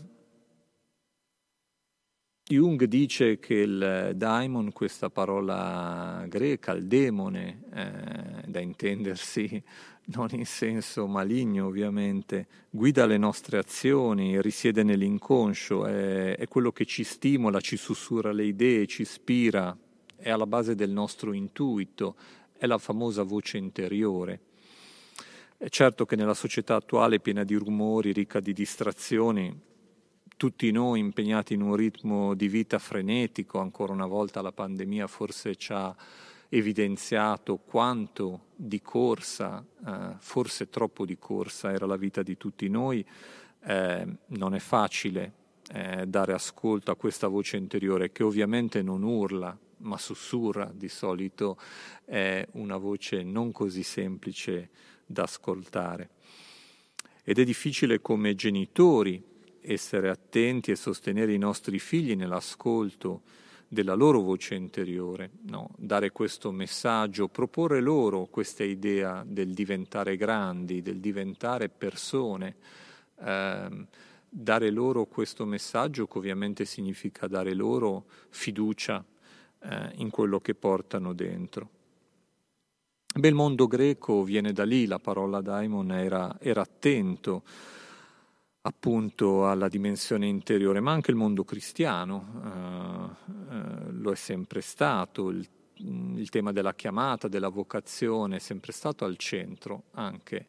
S1: Jung dice che il daimon, questa parola greca, il demone, eh, da intendersi non in senso maligno ovviamente, guida le nostre azioni, risiede nell'inconscio, è, è quello che ci stimola, ci sussurra le idee, ci ispira, è alla base del nostro intuito, è la famosa voce interiore. È certo che nella società attuale piena di rumori, ricca di distrazioni, tutti noi impegnati in un ritmo di vita frenetico, ancora una volta la pandemia forse ci ha evidenziato quanto di corsa, eh, forse troppo di corsa era la vita di tutti noi, eh, non è facile eh, dare ascolto a questa voce interiore che ovviamente non urla, ma sussurra, di solito è una voce non così semplice da ascoltare. Ed è difficile come genitori essere attenti e sostenere i nostri figli nell'ascolto della loro voce interiore, no? dare questo messaggio, proporre loro questa idea del diventare grandi, del diventare persone, ehm, dare loro questo messaggio che ovviamente significa dare loro fiducia eh, in quello che portano dentro. Beh, il mondo greco viene da lì, la parola daimon era, era attento appunto alla dimensione interiore, ma anche il mondo cristiano eh, eh, lo è sempre stato, il, il, tema della chiamata, della vocazione è sempre stato al centro anche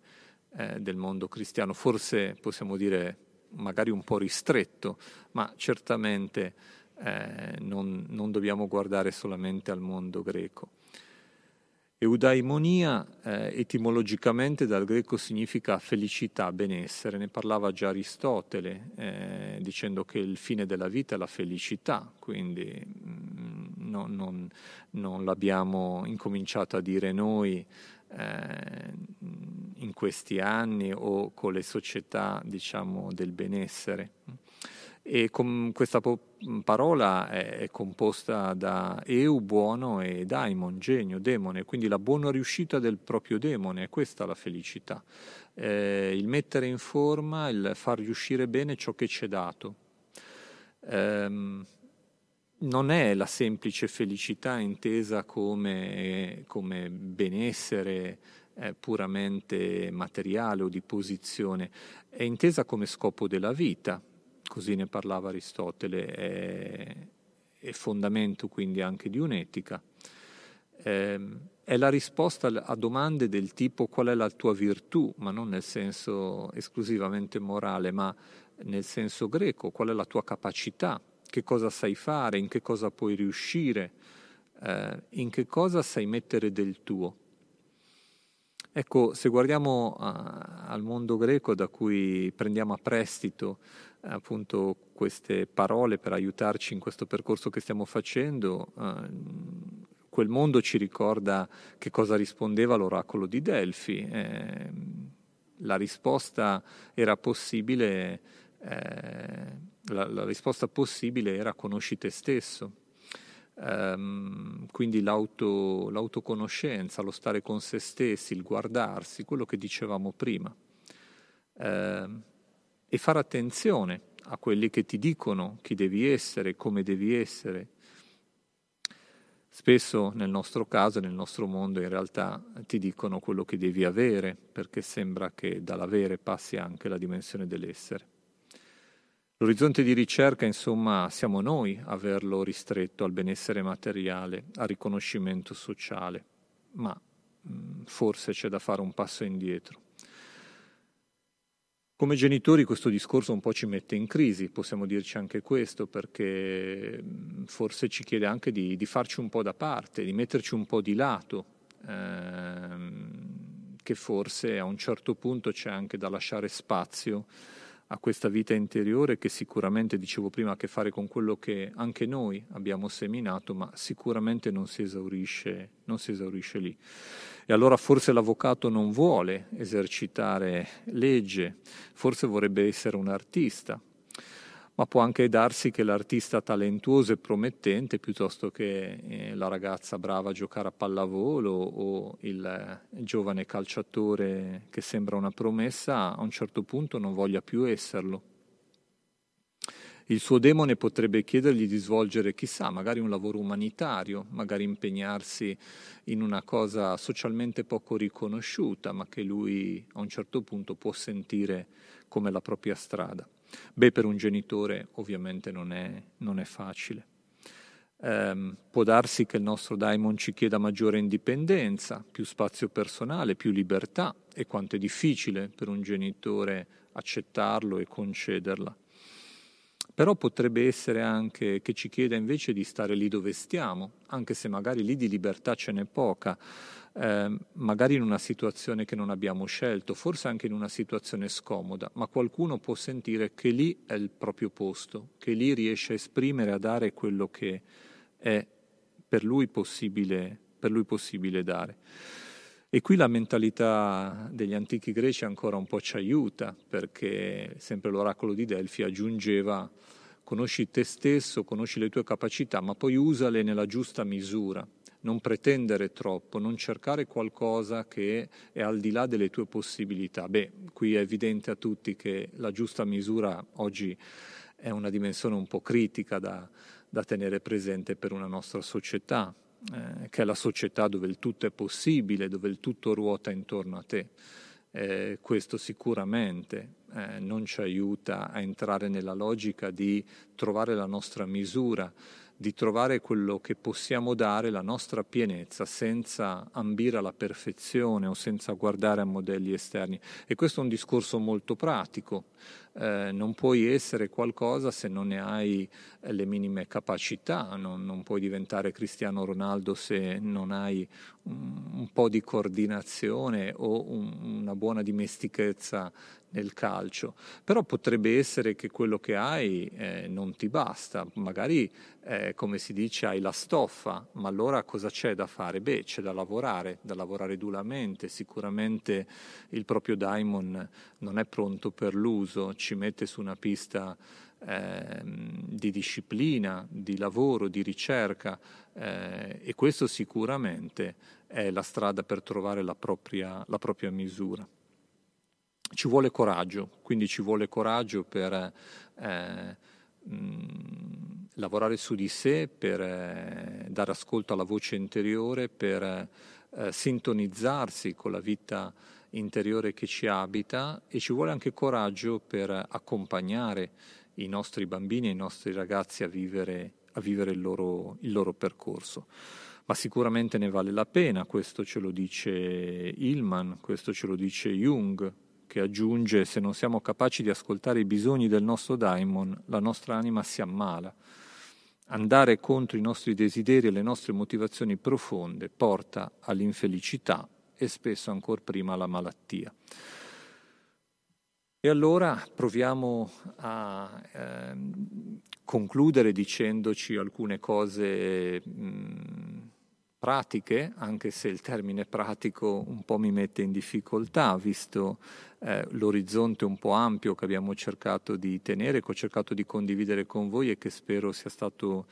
S1: eh, del mondo cristiano, forse possiamo dire magari un po' ristretto, ma certamente eh, non, non dobbiamo guardare solamente al mondo greco. Eudaimonia eh, etimologicamente dal greco significa felicità, benessere, ne parlava già Aristotele eh, dicendo che il fine della vita è la felicità, quindi mh, mm, no, non, non, l'abbiamo incominciato a dire noi eh, in questi anni o con le società diciamo, del benessere. E questa po- parola è, composta da eu, buono, e daimon, genio, demone, quindi la buona riuscita del proprio demone, è questa la felicità. Eh, il mettere in forma, il far riuscire bene ciò che ci è dato. Eh, non è la semplice felicità intesa come, come benessere eh, puramente materiale o di posizione, è intesa come scopo della vita così ne parlava Aristotele, è, è fondamento quindi anche di un'etica. Eh, è la risposta a domande del tipo qual è la tua virtù, ma non nel senso esclusivamente morale, ma nel senso greco, qual è la tua capacità, che cosa sai fare, in che cosa puoi riuscire, eh, in che cosa sai mettere del tuo. Ecco, se guardiamo uh, al mondo greco da cui prendiamo a prestito appunto queste parole per aiutarci in questo percorso che stiamo facendo, uh, quel mondo ci ricorda che cosa rispondeva l'oracolo di Delfi. Eh, la risposta era possibile, eh, la, risposta possibile era conosci te stesso. Um, quindi l'auto, l'autoconoscenza, lo stare con se stessi, il guardarsi, quello che dicevamo prima. Uh, e fare attenzione a quelli che ti dicono chi devi essere, come devi essere. Spesso nel nostro caso, nel nostro mondo, in realtà ti dicono quello che devi avere, perché sembra che dall'avere passi anche la dimensione dell'essere. L'orizzonte di ricerca, insomma, siamo noi a averlo ristretto al benessere materiale, al riconoscimento sociale, ma mh, forse c'è da fare un passo indietro. Come genitori questo discorso un po' ci mette in crisi, possiamo dirci anche questo, perché forse ci chiede anche di, di farci un po' da parte, di metterci un po' di lato, ehm, che forse a un certo punto c'è anche da lasciare spazio a questa vita interiore che sicuramente, dicevo prima, ha a che fare con quello che anche noi abbiamo seminato, ma sicuramente non si esaurisce, non si esaurisce lì. E allora forse l'avvocato non vuole esercitare legge, forse vorrebbe essere un artista, ma può anche darsi che l'artista talentuoso e promettente, piuttosto che eh, la ragazza brava a giocare a pallavolo o il eh, giovane calciatore che sembra una promessa, a un certo punto non voglia più esserlo il suo demone potrebbe chiedergli di svolgere, chissà, magari un lavoro umanitario, magari impegnarsi in una cosa socialmente poco riconosciuta, ma che lui a un certo punto può sentire come la propria strada. Beh, per un genitore ovviamente non è, non è facile. Um, può darsi che il nostro daimon ci chieda maggiore indipendenza, più spazio personale, più libertà e quanto è difficile per un genitore accettarlo e concederla. Però potrebbe essere anche che ci chieda invece di stare lì dove stiamo, anche se magari lì di libertà ce n'è poca, eh, magari in una situazione che non abbiamo scelto, forse anche in una situazione scomoda, ma qualcuno può sentire che lì è il proprio posto, che lì riesce a esprimere, a dare quello che è per lui possibile, per lui possibile dare. E qui la mentalità degli antichi greci ancora un po' ci aiuta, perché sempre l'oracolo di Delfi aggiungeva conosci te stesso, conosci le tue capacità, ma poi usale nella giusta misura. Non pretendere troppo, non cercare qualcosa che è al di là delle tue possibilità. Beh, qui è evidente a tutti che la giusta misura oggi è una dimensione un po' critica da, da tenere presente per una nostra società, eh, che è la società dove il tutto è possibile, dove il tutto ruota intorno a te. Eh, questo sicuramente eh, non ci aiuta a entrare nella logica di trovare la nostra misura, di trovare quello che possiamo dare, la nostra pienezza, senza ambire alla perfezione o senza guardare a modelli esterni. E questo è un discorso molto pratico, eh, non puoi essere qualcosa se non ne hai eh, le minime capacità, non, non, puoi diventare Cristiano Ronaldo se non hai un, un po' di coordinazione o un, una buona dimestichezza nel calcio, però potrebbe essere che quello che hai eh, non ti basta, magari eh, come si dice hai la stoffa, ma allora cosa c'è da fare? Beh, c'è da lavorare, da lavorare duramente, sicuramente il proprio Daimon non è pronto per l'uso, ci mette su una pista eh, di disciplina, di lavoro, di ricerca eh, e questo sicuramente è la strada per trovare la propria, la propria misura ci vuole coraggio, quindi ci vuole coraggio per eh, mh, lavorare su di sé, per eh, dare ascolto alla voce interiore, per eh, sintonizzarsi con la vita interiore che ci abita e ci vuole anche coraggio per accompagnare i nostri bambini e i nostri ragazzi a vivere, a vivere il, loro, il loro percorso. Ma sicuramente ne vale la pena, questo ce lo dice Hillman, questo ce lo dice Jung, che aggiunge se non siamo capaci di ascoltare i bisogni del nostro daimon, la nostra anima si ammala. Andare contro i nostri desideri e le nostre motivazioni profonde porta all'infelicità e spesso ancora prima alla malattia. E allora proviamo a eh, concludere dicendoci alcune cose mh, pratiche, anche se il termine pratico un po' mi mette in difficoltà, visto eh, l'orizzonte un po' ampio che abbiamo cercato di tenere, che ho cercato di condividere con voi e che spero sia stato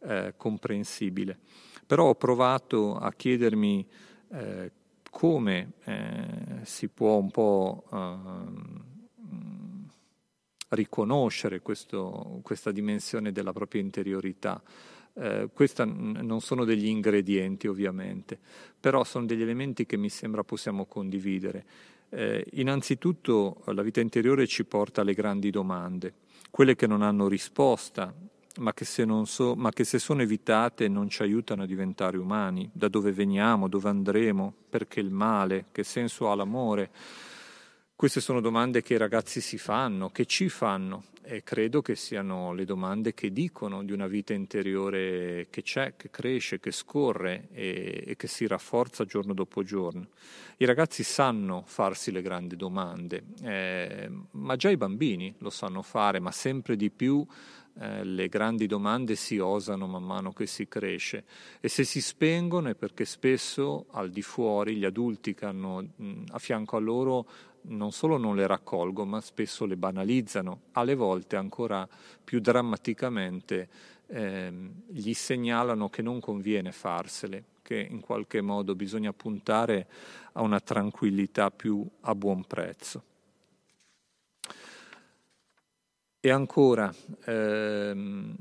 S1: eh, comprensibile. Però ho provato a chiedermi eh, come eh, si può un po' ehm, riconoscere questo, questa dimensione della propria interiorità. Eh, questi non sono degli ingredienti ovviamente, però sono degli elementi che mi sembra possiamo condividere. Eh, innanzitutto la vita interiore ci porta alle grandi domande, quelle che non hanno risposta, ma che, so, ma che se sono evitate non ci aiutano a diventare umani, da dove veniamo, dove andremo, perché il male, che senso ha l'amore. Queste sono domande che i ragazzi si fanno, che ci fanno e credo che siano le domande che dicono di una vita interiore che c'è, che cresce, che scorre e, e, che si rafforza giorno dopo giorno. I ragazzi sanno farsi le grandi domande, eh, ma già i bambini lo sanno fare, ma sempre di più eh, le grandi domande si osano man mano che si cresce e se si spengono è perché spesso al di fuori gli adulti che hanno mh, a fianco a loro non solo non le raccolgo, ma spesso le banalizzano, alle volte ancora più drammaticamente ehm, gli segnalano che non conviene farsele, che in qualche modo bisogna puntare a una tranquillità più a buon prezzo. E ancora, ehm,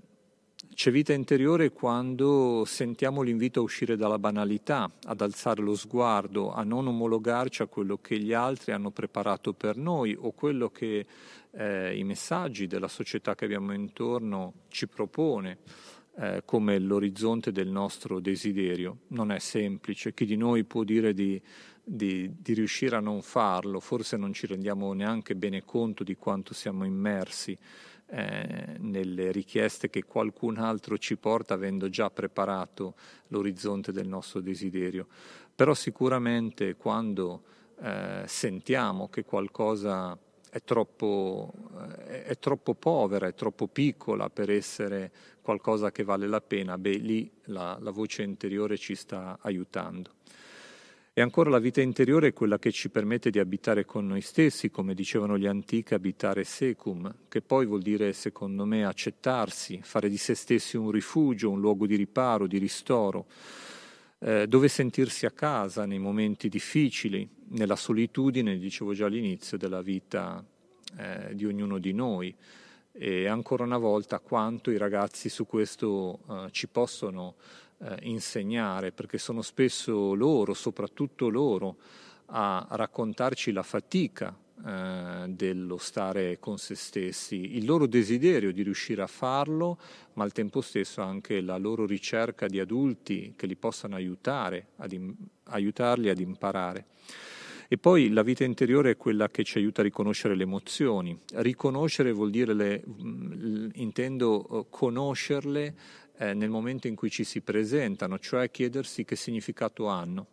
S1: c'è vita interiore quando sentiamo l'invito a uscire dalla banalità, ad alzare lo sguardo, a non omologarci a quello che gli altri hanno preparato per noi o quello che eh, i messaggi della società che abbiamo intorno ci propone eh, come l'orizzonte del nostro desiderio. Non è semplice, chi di noi può dire di, di, di riuscire a non farlo, forse non ci rendiamo neanche bene conto di quanto siamo immersi eh, nelle richieste che qualcun altro ci porta avendo già preparato l'orizzonte del nostro desiderio. Però sicuramente quando eh, sentiamo che qualcosa è troppo, eh, è troppo, povera, è troppo piccola per essere qualcosa che vale la pena, beh lì la, la voce interiore ci sta aiutando. E ancora la vita interiore è quella che ci permette di abitare con noi stessi, come dicevano gli antichi, abitare secum, che poi vuol dire, secondo me, accettarsi, fare di se stessi un rifugio, un luogo di riparo, di ristoro, eh, dove sentirsi a casa nei momenti difficili, nella solitudine, dicevo già all'inizio, della vita eh, di ognuno di noi. E ancora una volta quanto i ragazzi su questo eh, ci possono eh, insegnare, perché sono spesso loro, soprattutto loro, a raccontarci la fatica eh, dello stare con se stessi, il loro desiderio di riuscire a farlo, ma al tempo stesso anche la loro ricerca di adulti che li possano aiutare, ad im- aiutarli ad imparare. E poi la vita interiore è quella che ci aiuta a riconoscere le emozioni. Riconoscere vuol dire, le, intendo eh, conoscerle eh, nel momento in cui ci si presentano, cioè chiedersi che significato hanno.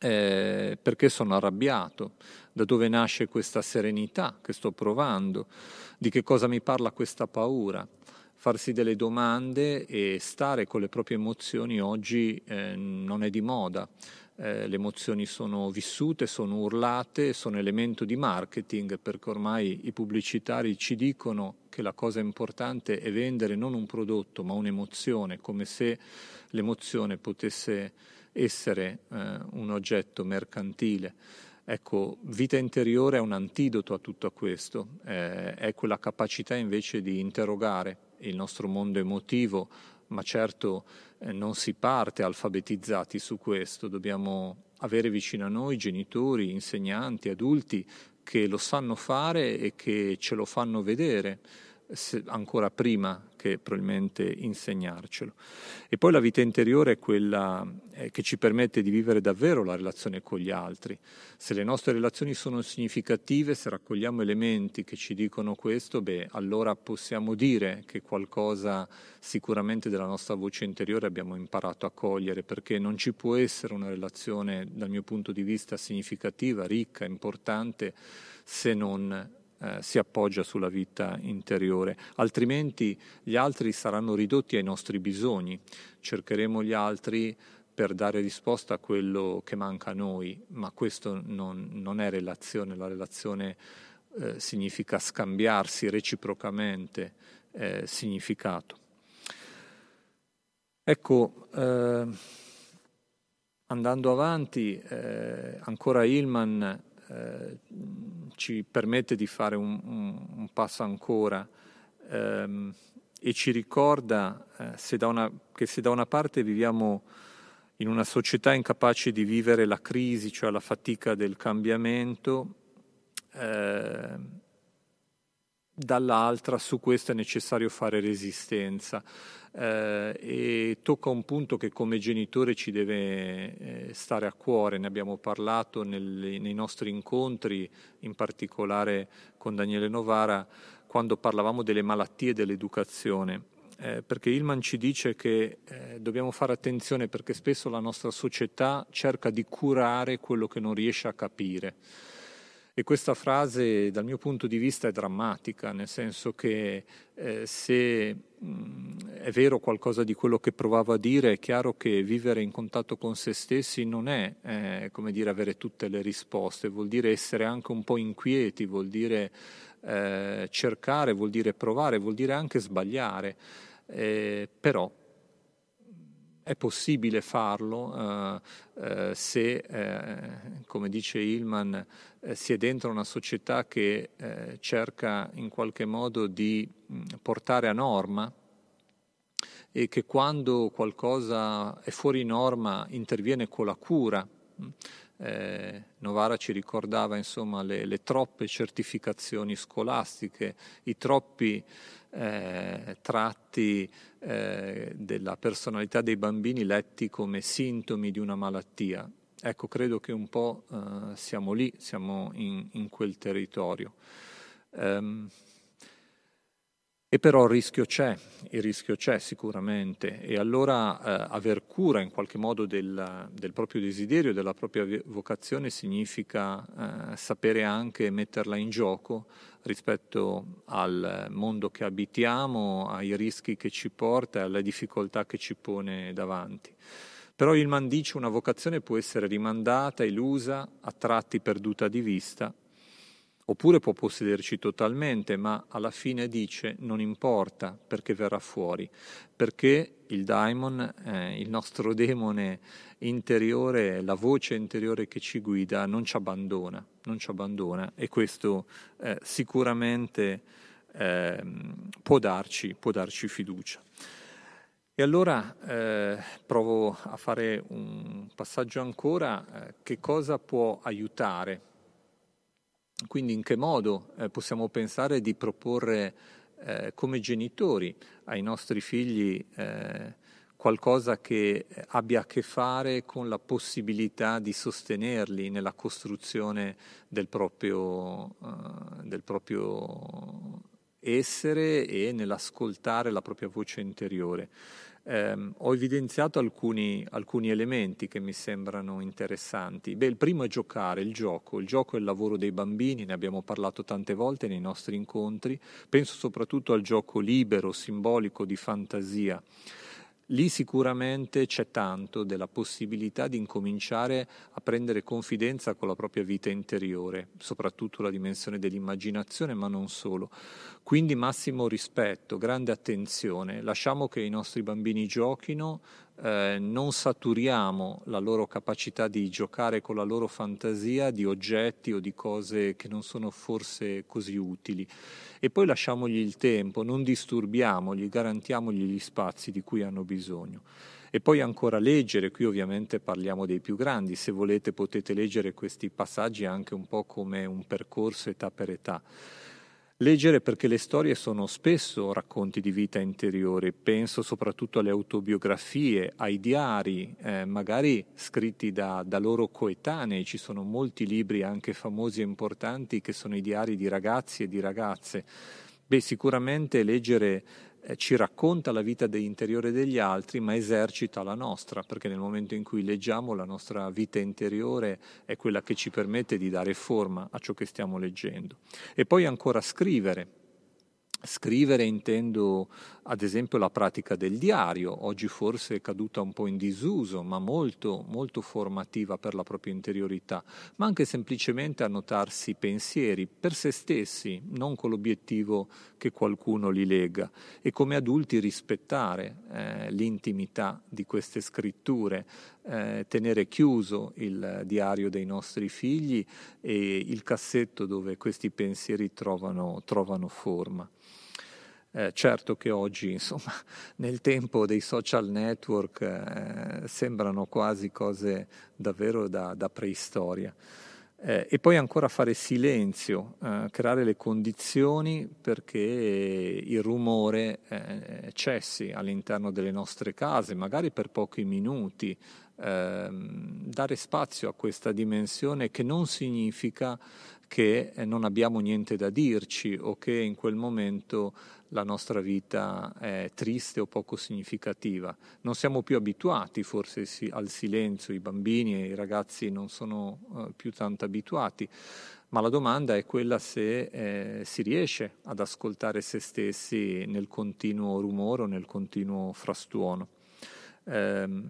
S1: Eh, perché sono arrabbiato, da dove nasce questa serenità che sto provando, di che cosa mi parla questa paura. Farsi delle domande e stare con le proprie emozioni oggi eh, non è di moda eh, le emozioni sono vissute, sono urlate, sono elemento di marketing perché ormai i pubblicitari ci dicono che la cosa importante è vendere non un prodotto ma un'emozione, come se l'emozione potesse essere eh, un oggetto mercantile. Ecco, vita interiore è un antidoto a tutto questo, eh, è quella capacità invece di interrogare il nostro mondo emotivo, ma certo eh, non si parte alfabetizzati su questo, dobbiamo avere vicino a noi genitori, insegnanti, adulti che lo sanno fare e che ce lo fanno vedere ancora prima che probabilmente insegnarcelo. E poi la vita interiore è quella eh, che ci permette di vivere davvero la relazione con gli altri. Se le nostre relazioni sono significative, se raccogliamo elementi che ci dicono questo, beh, allora possiamo dire che qualcosa sicuramente della nostra voce interiore abbiamo imparato a cogliere, perché non ci può essere una relazione, dal mio punto di vista, significativa, ricca, importante, se non eh, si appoggia sulla vita interiore, altrimenti gli altri saranno ridotti ai nostri bisogni, cercheremo gli altri per dare risposta a quello che manca a noi, ma questo non, non è relazione, la relazione eh, significa scambiarsi reciprocamente eh, significato. Ecco, eh, andando avanti, eh, ancora Hillman eh, ci permette di fare un, un, un passo ancora ehm, e ci ricorda eh, se una, che se da una parte viviamo in una società incapace di vivere la crisi, cioè la fatica del cambiamento, eh, dall'altra su questo è necessario fare resistenza eh, e tocca un punto che come genitore ci deve eh, stare a cuore, ne abbiamo parlato nel, nei nostri incontri, in particolare con Daniele Novara, quando parlavamo delle malattie dell'educazione. Eh, perché Ilman ci dice che eh, dobbiamo fare attenzione perché spesso la nostra società cerca di curare quello che non riesce a capire. E questa frase dal mio punto di vista è drammatica, nel senso che eh, se mh, è vero qualcosa di quello che provavo a dire, è chiaro che vivere in contatto con se stessi non è eh, come dire avere tutte le risposte, vuol dire essere anche un po' inquieti, vuol dire eh, cercare, vuol dire provare, vuol dire anche sbagliare, eh, però è possibile farlo eh, eh, se, eh, come dice Hillman, eh, si è dentro una società che eh, cerca in qualche modo di mh, portare a norma e che quando qualcosa è fuori norma interviene con la cura. Eh, Novara ci ricordava insomma le, le troppe certificazioni scolastiche, i troppi eh, tratti eh, della personalità dei bambini letti come sintomi di una malattia. Ecco, credo che un po' eh, siamo lì, siamo in, in quel territorio. Um, e però il rischio c'è, il rischio c'è sicuramente e allora eh, aver cura in qualche modo del, del, proprio desiderio, della propria vocazione significa eh, sapere anche metterla in gioco rispetto al mondo che abitiamo, ai rischi che ci porta e alle difficoltà che ci pone davanti. Però il dice una vocazione può essere rimandata, elusa, a tratti perduta di vista Oppure può possederci totalmente, ma alla fine dice non importa perché verrà fuori, perché il daimon, eh, il nostro demone interiore, la voce interiore che ci guida, non ci abbandona, non ci abbandona e questo eh, sicuramente eh, può, darci, può, darci, fiducia. E allora eh, provo a fare un passaggio ancora, eh, che cosa può aiutare quindi in che modo eh, possiamo pensare di proporre eh, come genitori ai nostri figli eh, qualcosa che abbia a che fare con la possibilità di sostenerli nella costruzione del proprio, uh, del proprio essere e nell'ascoltare la propria voce interiore. Eh, ho evidenziato alcuni, alcuni, elementi che mi sembrano interessanti. Beh, il primo è giocare, il gioco. Il gioco è il lavoro dei bambini, ne abbiamo parlato tante volte nei nostri incontri. Penso soprattutto al gioco libero, simbolico, di fantasia. Lì sicuramente c'è tanto della possibilità di incominciare a prendere confidenza con la propria vita interiore, soprattutto la dimensione dell'immaginazione, ma non solo. Quindi massimo rispetto, grande attenzione, lasciamo che i nostri bambini giochino, eh, non saturiamo la loro capacità di giocare con la loro fantasia di oggetti o di cose che non sono forse così utili e poi lasciamogli il tempo, non disturbiamogli, garantiamogli gli spazi di cui hanno bisogno. E poi ancora leggere, qui ovviamente parliamo dei più grandi, se volete potete leggere questi passaggi anche un po' come un percorso età per età. Leggere perché le storie sono spesso racconti di vita interiore, penso soprattutto alle autobiografie, ai diari, eh, magari scritti da, da, loro coetanei, ci sono molti libri anche famosi e importanti che sono i diari di ragazzi e di ragazze. Beh, sicuramente leggere eh, ci racconta la vita interiore degli altri, ma esercita la nostra, perché nel momento in cui leggiamo la nostra vita interiore è quella che ci permette di dare forma a ciò che stiamo leggendo. E poi ancora scrivere Scrivere intendo ad esempio la pratica del diario, oggi forse è caduta un po' in disuso, ma molto, molto formativa per la propria interiorità, ma anche semplicemente annotarsi pensieri per se stessi, non con l'obiettivo che qualcuno li legga, e come adulti rispettare eh, l'intimità di queste scritture, eh, tenere chiuso il diario dei nostri figli e il cassetto dove questi pensieri trovano, trovano forma. Eh, certo che oggi, insomma, nel tempo dei social network eh, sembrano quasi cose davvero da, da preistoria. Eh, e poi ancora fare silenzio, eh, creare le condizioni perché il rumore eh, cessi all'interno delle nostre case, magari per pochi minuti, ehm, dare spazio a questa dimensione che non significa che non abbiamo niente da dirci o che in quel momento la nostra vita è triste o poco significativa. Non siamo più abituati forse al silenzio, i bambini e i ragazzi non sono uh, più tanto abituati, ma la domanda è quella se eh, si riesce ad ascoltare se stessi nel continuo rumore o nel continuo frastuono. Eh,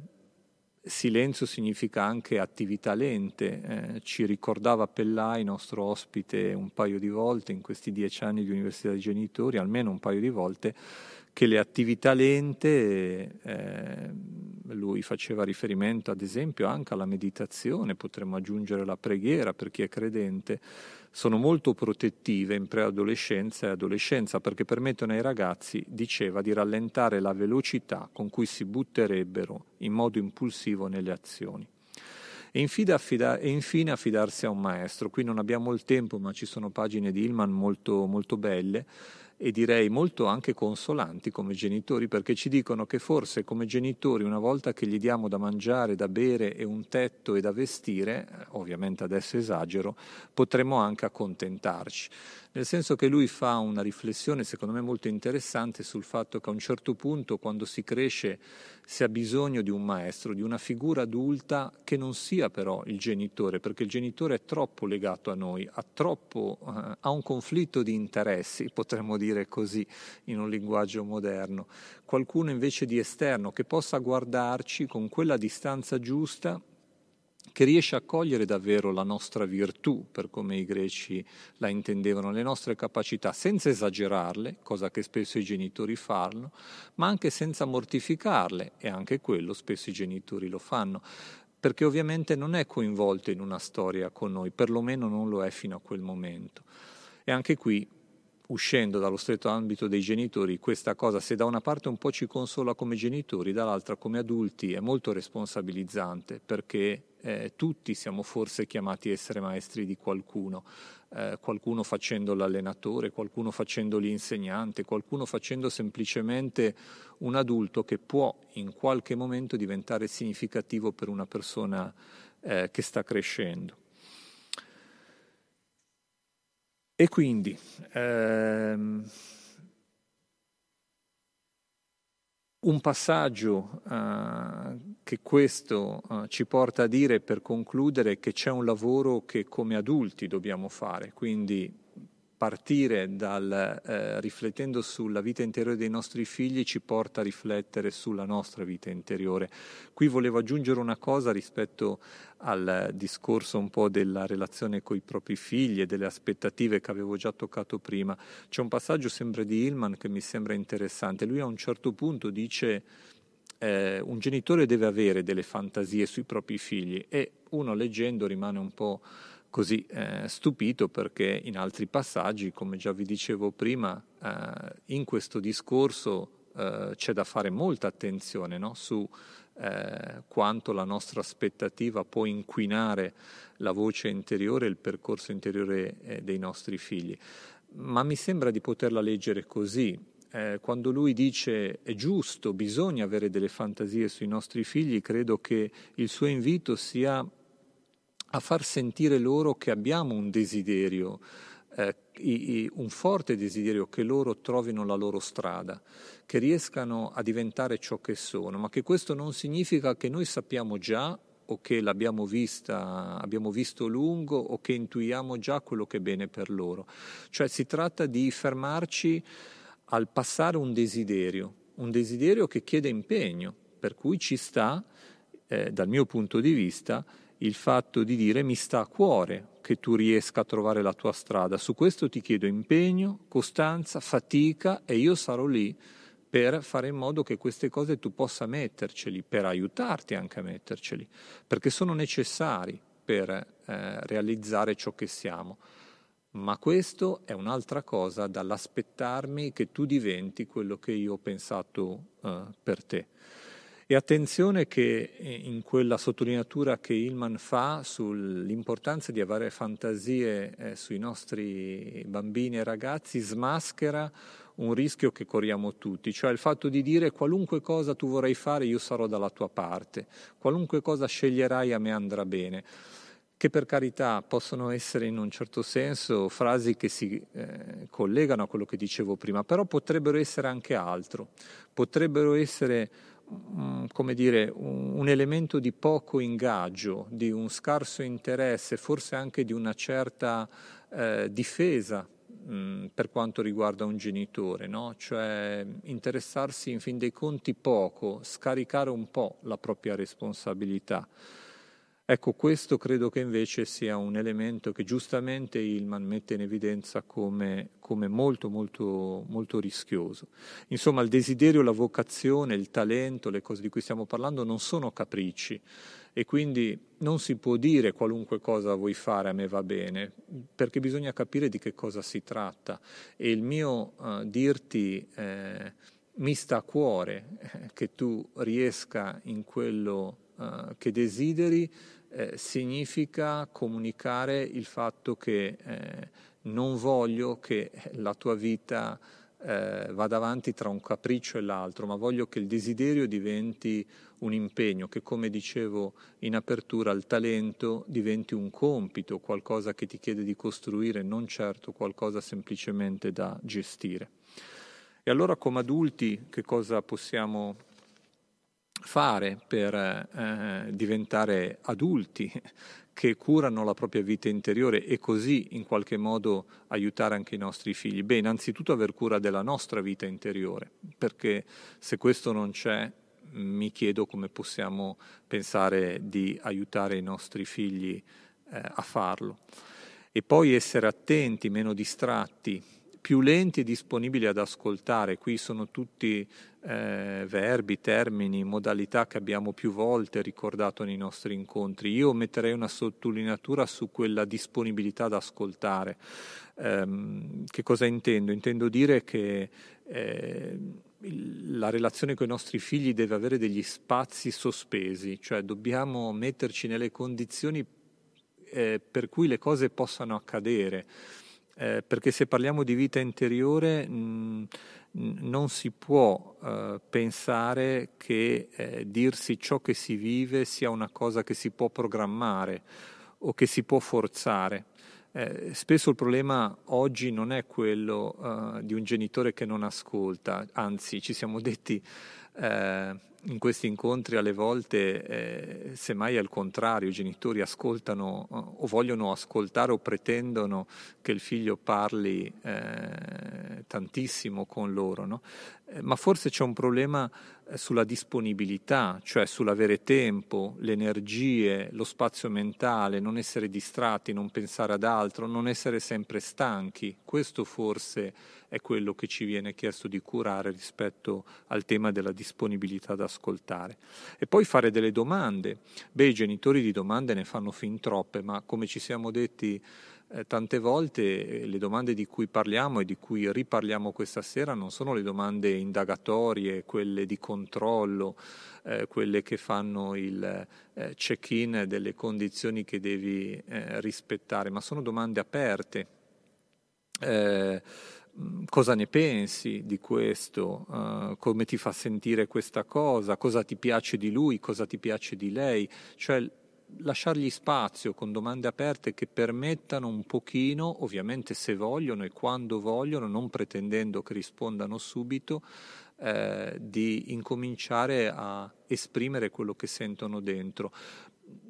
S1: Silenzio significa anche attività lente, eh, ci ricordava Pellai, nostro ospite, un paio di volte in questi dieci anni di Università dei Genitori, almeno un paio di volte, che le attività lente, eh, lui faceva riferimento ad esempio anche alla meditazione, potremmo aggiungere la preghiera per chi è credente, sono molto protettive in preadolescenza e adolescenza perché permettono ai ragazzi, diceva, di rallentare la velocità con cui si butterebbero in modo impulsivo nelle azioni. E infine, affida- e infine affidarsi a un maestro. Qui non abbiamo il tempo, ma ci sono pagine di Hillman molto, molto belle e direi molto anche consolanti come genitori perché ci dicono che forse come genitori una volta che gli diamo da mangiare, da bere e un tetto e da vestire, ovviamente adesso esagero, potremmo anche accontentarci nel senso che lui fa una riflessione secondo me molto interessante sul fatto che a un certo punto quando si cresce si ha bisogno di un maestro, di una figura adulta che non sia però il genitore, perché il genitore è troppo legato a noi, ha, troppo, eh, ha un conflitto di interessi, potremmo dire così in un linguaggio moderno, qualcuno invece di esterno che possa guardarci con quella distanza giusta che riesce a cogliere davvero la nostra virtù, per come i greci la intendevano, le nostre capacità, senza esagerarle, cosa che spesso i genitori fanno, ma anche senza mortificarle, e anche quello spesso i genitori lo fanno, perché ovviamente non è coinvolto in una storia con noi, perlomeno non lo è fino a quel momento. E anche qui uscendo dallo stretto ambito dei genitori, questa cosa se da una parte un po' ci consola come genitori, dall'altra come adulti è molto responsabilizzante perché eh, tutti siamo forse chiamati a essere maestri di qualcuno, eh, qualcuno facendo l'allenatore, qualcuno facendo l'insegnante, qualcuno facendo semplicemente un adulto che può in qualche momento diventare significativo per una persona eh, che sta crescendo. E quindi ehm, un passaggio eh, che questo eh, ci porta a dire per concludere che c'è un lavoro che come adulti dobbiamo fare, quindi partire dal eh, riflettendo sulla vita interiore dei nostri figli ci porta a riflettere sulla nostra vita interiore. Qui volevo aggiungere una cosa rispetto al discorso un po' della relazione con i propri figli e delle aspettative che avevo già toccato prima. C'è un passaggio sempre di Hillman che mi sembra interessante. Lui a un certo punto dice eh, un genitore deve avere delle fantasie sui propri figli e uno leggendo rimane un po' così eh, stupito perché in altri passaggi, come già vi dicevo prima, eh, in questo discorso eh, c'è da fare molta attenzione no? su eh, quanto la nostra aspettativa può inquinare la voce interiore e il percorso interiore eh, dei nostri figli. Ma mi sembra di poterla leggere così. Quando lui dice è giusto, bisogna avere delle fantasie sui nostri figli, credo che il suo invito sia a far sentire loro che abbiamo un desiderio, eh, un forte desiderio che loro trovino la loro strada, che riescano a diventare ciò che sono, ma che questo non significa che noi sappiamo già o che l'abbiamo vista, abbiamo visto lungo o che intuiamo già quello che è bene per loro. Cioè si tratta di fermarci al passare un desiderio, un desiderio che chiede impegno, per cui ci sta, eh, dal mio punto di vista, il fatto di dire mi sta a cuore che tu riesca a trovare la tua strada. Su questo ti chiedo impegno, costanza, fatica e io sarò lì per fare in modo che queste cose tu possa metterceli, per aiutarti anche a metterceli, perché sono necessari per eh, realizzare ciò che siamo. Ma questo è un'altra cosa dall'aspettarmi che tu diventi quello che io ho pensato eh, per te. E attenzione che eh, in quella sottolineatura che Hillman fa sull'importanza di avere fantasie eh, sui nostri bambini e ragazzi smaschera un rischio che corriamo tutti, cioè il fatto di dire qualunque cosa tu vorrai fare io sarò dalla tua parte, qualunque cosa sceglierai a me andrà bene. Che per carità possono essere in un certo senso frasi che si eh, collegano a quello che dicevo prima, però potrebbero essere anche altro, potrebbero essere come dire, un, un, elemento di poco ingaggio, di un scarso interesse, forse anche di una certa eh, difesa mh, mm, per quanto riguarda un genitore, no? cioè interessarsi in fin dei conti poco, scaricare un po' la propria responsabilità. Ecco, questo credo che invece sia un elemento che giustamente Hillman mette in evidenza come, come molto, molto, molto rischioso. Insomma, il desiderio, la vocazione, il talento, le cose di cui stiamo parlando non sono capricci e quindi non si può dire qualunque cosa vuoi fare a me va bene, perché bisogna capire di che cosa si tratta. E il mio uh, dirti eh, mi sta a cuore eh, che tu riesca in quello uh, che desideri eh, significa comunicare il fatto che eh, non voglio che la tua vita eh, vada avanti tra un capriccio e l'altro, ma voglio che il desiderio diventi un impegno, che come dicevo in apertura il talento diventi un compito, qualcosa che ti chiede di costruire, non certo qualcosa semplicemente da gestire. E allora come adulti che cosa possiamo fare per eh, diventare adulti che curano la propria vita interiore e così in qualche modo aiutare anche i nostri figli? Beh, innanzitutto aver cura della nostra vita interiore, perché se questo non c'è mi chiedo come possiamo pensare di aiutare i nostri figli eh, a farlo. E poi essere attenti, meno distratti, più lenti e disponibili ad ascoltare. Qui sono tutti eh, verbi, termini, modalità che abbiamo più volte ricordato nei nostri incontri. Io metterei una sottolineatura su quella disponibilità ad ascoltare. Eh, che cosa intendo? Intendo dire che eh, la relazione con i nostri figli deve avere degli spazi sospesi, cioè dobbiamo metterci nelle condizioni eh, per cui le cose possano accadere, eh, perché se parliamo di vita interiore mh, non si può eh, pensare che eh, dirsi ciò che si vive sia una cosa che si può programmare o che si può forzare. Eh, spesso il problema oggi non è quello uh, di un genitore che non ascolta, anzi ci siamo detti eh, in questi incontri alle volte eh, semmai il contrario, i genitori ascoltano uh, o vogliono ascoltare o pretendono che il figlio parli eh, tantissimo con loro, no? Eh, ma forse c'è un problema eh, sulla disponibilità, cioè sull'avere tempo, le energie, lo spazio mentale, non essere distratti, non pensare ad altro, non essere sempre stanchi. Questo forse è quello che ci viene chiesto di curare rispetto al tema della disponibilità da ascoltare. E poi fare delle domande. Beh, i genitori di domande ne fanno fin troppe, ma come ci siamo detti eh, tante volte eh, le domande di cui parliamo e di cui riparliamo questa sera non sono le domande indagatorie, quelle di controllo, eh, quelle che fanno il eh, check-in delle condizioni che devi eh, rispettare, ma sono domande aperte. Eh, cosa ne pensi di questo, uh, come ti fa sentire questa cosa, cosa ti piace di lui, cosa ti piace di lei, cioè lasciargli spazio con domande aperte che permettano un pochino, ovviamente se vogliono e quando vogliono, non pretendendo che rispondano subito, eh, di incominciare a esprimere quello che sentono dentro.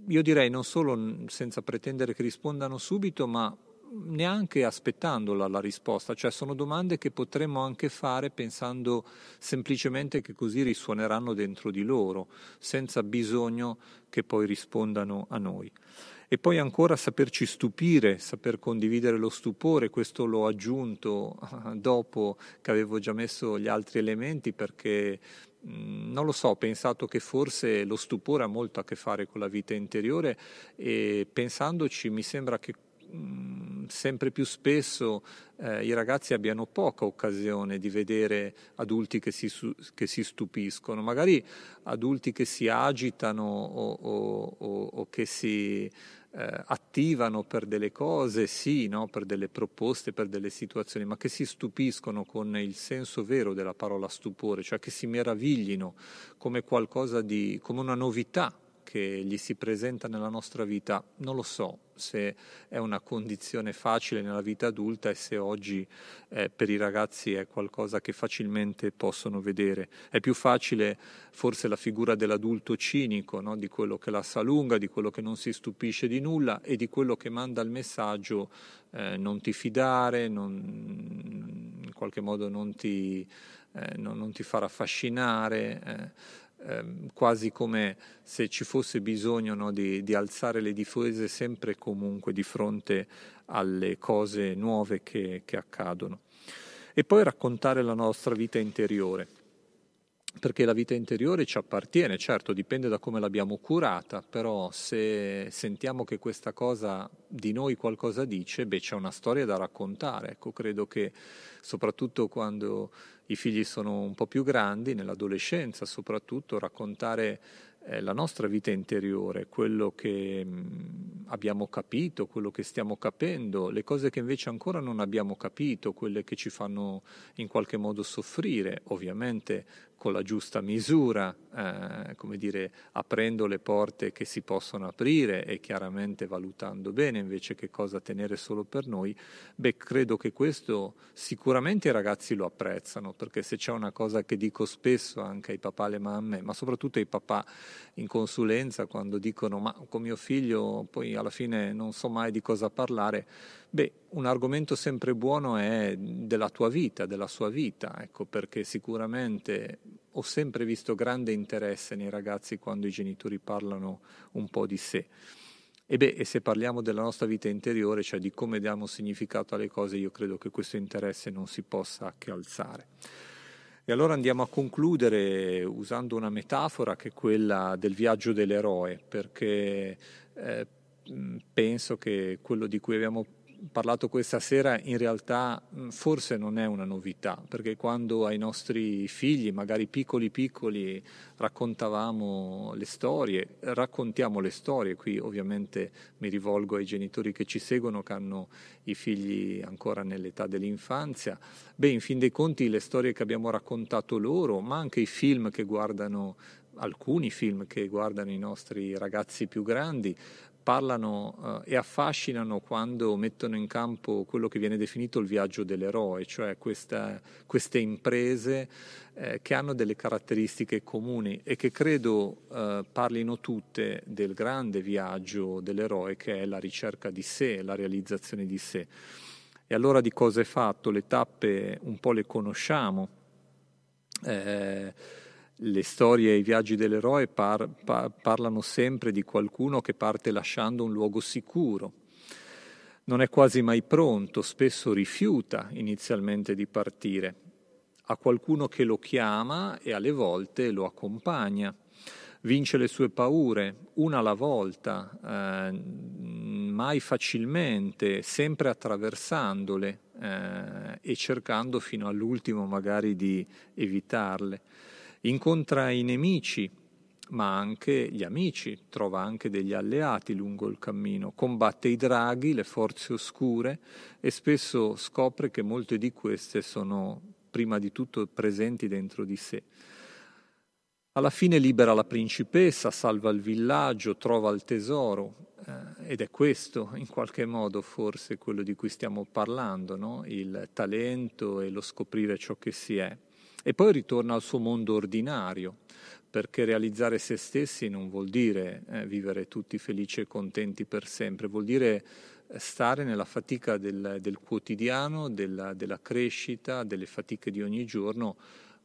S1: Io direi non solo senza pretendere che rispondano subito, ma neanche aspettandola la risposta, cioè sono domande che potremmo anche fare pensando semplicemente che così risuoneranno dentro di loro, senza bisogno che poi rispondano a noi. E poi ancora saperci stupire, saper condividere lo stupore, questo l'ho aggiunto dopo che avevo già messo gli altri elementi perché non lo so, ho pensato che forse lo stupore ha molto a che fare con la vita interiore e pensandoci mi sembra che sempre più spesso eh, i ragazzi abbiano poca occasione di vedere adulti che si, che si stupiscono, magari adulti che si agitano o, o, o, o che si eh, attivano per delle cose, sì, no? per delle proposte, per delle situazioni, ma che si stupiscono con il senso vero della parola stupore, cioè che si meraviglino come qualcosa di, come una novità che gli si presenta nella nostra vita, non lo so se è una condizione facile nella vita adulta e se oggi eh, per i ragazzi è qualcosa che facilmente possono vedere. È più facile forse la figura dell'adulto cinico, no? di quello che la sa lunga, di quello che non si stupisce di nulla e di quello che manda il messaggio eh, non ti fidare, non, in qualche modo non ti, eh, non, non ti far affascinare eh ehm, quasi come se ci fosse bisogno no, di, di, alzare le difese sempre e comunque di fronte alle cose nuove che, che accadono. E poi raccontare la nostra vita interiore perché la vita interiore ci appartiene, certo dipende da come l'abbiamo curata, però se sentiamo che questa cosa di noi qualcosa dice, beh c'è una storia da raccontare, ecco credo che soprattutto quando i figli sono un po' più grandi, nell'adolescenza soprattutto, raccontare eh, la nostra vita interiore, quello che mh, mm, abbiamo capito, quello che stiamo capendo, le cose che invece ancora non abbiamo capito, quelle che ci fanno in qualche modo soffrire, ovviamente con la giusta misura, eh, come dire, aprendo le porte che si possono aprire e chiaramente valutando bene invece che cosa tenere solo per noi, beh, credo che questo sicuramente i ragazzi lo apprezzano, perché se c'è una cosa che dico spesso anche ai papà alle mamme, ma soprattutto ai papà in consulenza, quando dicono ma con mio figlio poi alla fine non so mai di cosa parlare, Beh, un argomento sempre buono è della tua vita, della sua vita, ecco, perché sicuramente ho sempre visto grande interesse nei ragazzi quando i genitori parlano un po' di sé. E beh, e se parliamo della nostra vita interiore, cioè di come diamo significato alle cose, io credo che questo interesse non si possa che alzare. E allora andiamo a concludere usando una metafora che è quella del viaggio dell'eroe, perché eh, penso che quello di cui abbiamo parlato questa sera in realtà forse non è una novità, perché quando ai nostri figli, magari piccoli piccoli, raccontavamo le storie, raccontiamo le storie, qui ovviamente mi rivolgo ai genitori che ci seguono, che hanno i figli ancora nell'età dell'infanzia, beh, in fin dei conti le storie che abbiamo raccontato loro, ma anche i film che guardano alcuni film che guardano i nostri ragazzi più grandi parlano eh, e affascinano quando mettono in campo quello che viene definito il viaggio dell'eroe, cioè questa, queste imprese eh, che hanno delle caratteristiche comuni e che credo eh, parlino tutte del grande viaggio dell'eroe che è la ricerca di sé, la realizzazione di sé. E allora di cosa è fatto? Le tappe un po' le conosciamo. Eh, le storie e i viaggi dell'eroe par, par, parlano sempre di qualcuno che parte lasciando un luogo sicuro. Non è quasi mai pronto, spesso rifiuta inizialmente di partire. Ha qualcuno che lo chiama e alle volte lo accompagna. Vince le sue paure una alla volta, eh, mai facilmente, sempre attraversandole eh, e cercando fino all'ultimo magari di evitarle incontra i nemici, ma anche gli amici, trova anche degli alleati lungo il cammino, combatte i draghi, le forze oscure e spesso scopre che molte di queste sono prima di tutto presenti dentro di sé. Alla fine libera la principessa, salva il villaggio, trova il tesoro eh, ed è questo in qualche modo forse quello di cui stiamo parlando, no? il talento e lo scoprire ciò che si è e poi ritorna al suo mondo ordinario, perché realizzare se stessi non vuol dire eh, vivere tutti felici e contenti per sempre, vuol dire eh, stare nella fatica del, del quotidiano, della, della, crescita, delle fatiche di ogni giorno,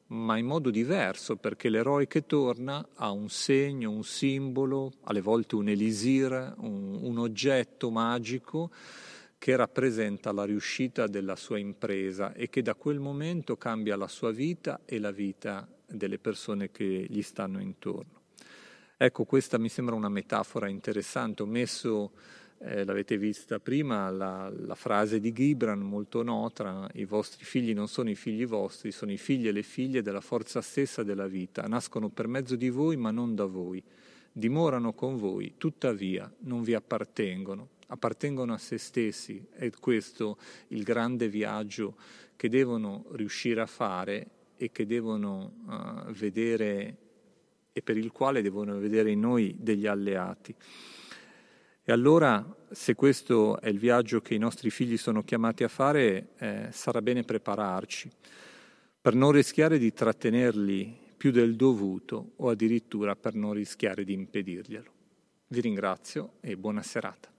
S1: ma in modo diverso, perché l'eroe che torna ha un segno, un simbolo, alle volte un elisir, un, un oggetto magico che rappresenta la riuscita della sua impresa e che da quel momento cambia la sua vita e la vita delle persone che gli stanno intorno. Ecco, questa mi sembra una metafora interessante. Ho messo, eh, l'avete vista prima, la, la, frase di Gibran molto nota, i vostri figli non sono i figli vostri, sono i figli e le figlie della forza stessa della vita, nascono per mezzo di voi ma non da voi, dimorano con voi, tuttavia non vi appartengono appartengono a se stessi, è questo il grande viaggio che devono riuscire a fare e che devono uh, vedere e per il quale devono vedere in noi degli alleati. E allora, se questo è il viaggio che i nostri figli sono chiamati a fare, eh, sarà bene prepararci per non rischiare di trattenerli più del dovuto o addirittura per non rischiare di impedirglielo. Vi ringrazio e buona serata.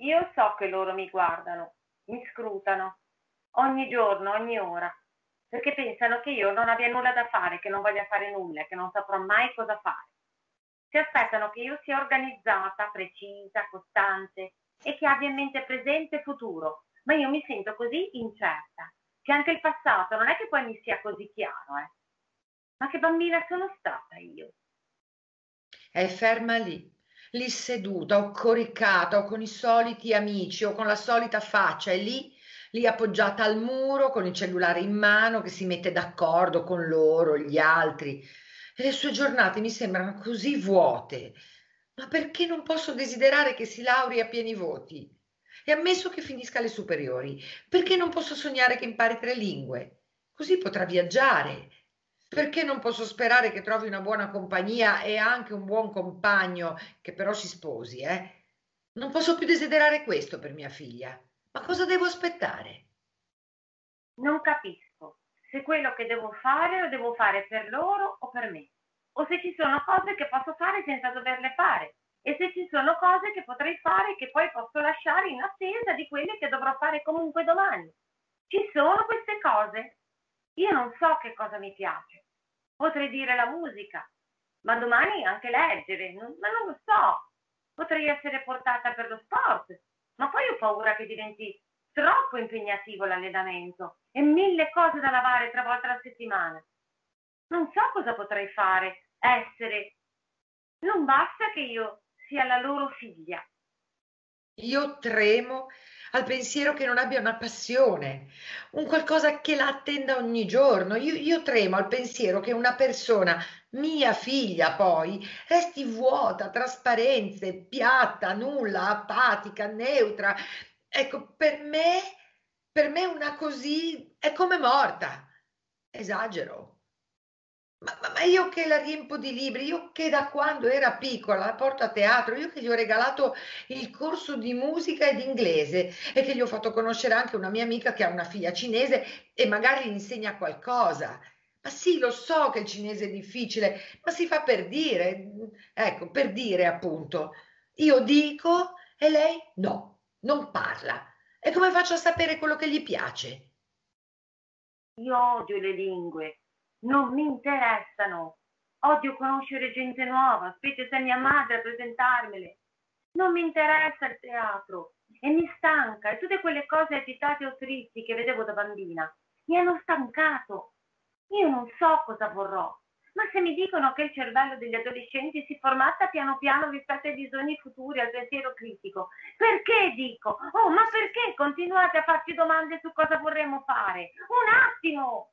S2: Io so che loro mi guardano, mi scrutano, ogni giorno, ogni ora, perché pensano che io non abbia nulla da fare, che non voglia fare nulla, che non saprò mai cosa fare. Si aspettano che io sia organizzata, precisa, costante e che abbia in mente presente e futuro, ma io mi sento così incerta che anche il passato non è che poi mi sia così chiaro, eh. Ma che bambina sono stata io?
S3: È ferma lì, lì seduta o coricata o con i soliti amici o con la solita faccia e lì, lì appoggiata al muro con il cellulare in mano che si mette d'accordo con loro, gli altri. E le sue giornate mi sembrano così vuote. Ma perché non posso desiderare che si lauri a pieni voti? E ammesso che finisca le superiori, perché non posso sognare che impari tre lingue? Così potrà viaggiare, perché non posso sperare che trovi una buona compagnia e anche un buon compagno che però si sposi, eh? Non posso più desiderare questo per mia figlia. Ma cosa devo aspettare?
S2: Non capisco se quello che devo fare lo devo fare per loro o per me, o se ci sono cose che posso fare senza doverle fare, e se ci sono cose che potrei fare che poi posso lasciare in attesa di quelle che dovrò fare comunque domani. Ci sono queste cose? Io non so che cosa mi piace. Potrei dire la musica, ma domani anche leggere, non, ma non lo so. Potrei essere portata per lo sport, ma poi ho paura che diventi troppo impegnativo l'allenamento e mille cose da lavare tre volte alla settimana. Non so cosa potrei fare, essere Non basta che io sia la loro figlia.
S3: Io tremo al pensiero che non abbia una passione, un qualcosa che la attenda ogni giorno. Io, io tremo al pensiero che una persona, mia figlia poi, resti vuota, trasparenza, piatta, nulla, apatica, neutra. Ecco, per me, per me una così è come morta. Esagero. Ma, ma, ma, io che la riempo di libri, io che da quando era piccola la porto a teatro, io che gli ho regalato il corso di musica ed inglese e che gli ho fatto conoscere anche una mia amica che ha una figlia cinese e magari gli insegna qualcosa. Ma sì, lo so che il cinese è difficile, ma si fa per dire, ecco, per dire appunto. Io dico e lei no, non parla. E come faccio a sapere quello che gli piace?
S2: Io odio le lingue non mi interessano. Odio conoscere gente nuova, specie se è mia madre a presentarmele. Non mi interessa il teatro e mi stanca e tutte quelle cose agitate o tristi che vedevo da bambina mi hanno stancato. Io non so cosa vorrò, ma se mi dicono che il cervello degli adolescenti si formata piano piano rispetto ai bisogni futuri, al pensiero critico, perché dico? Oh, ma perché continuate a farci domande su cosa vorremmo fare? Un attimo!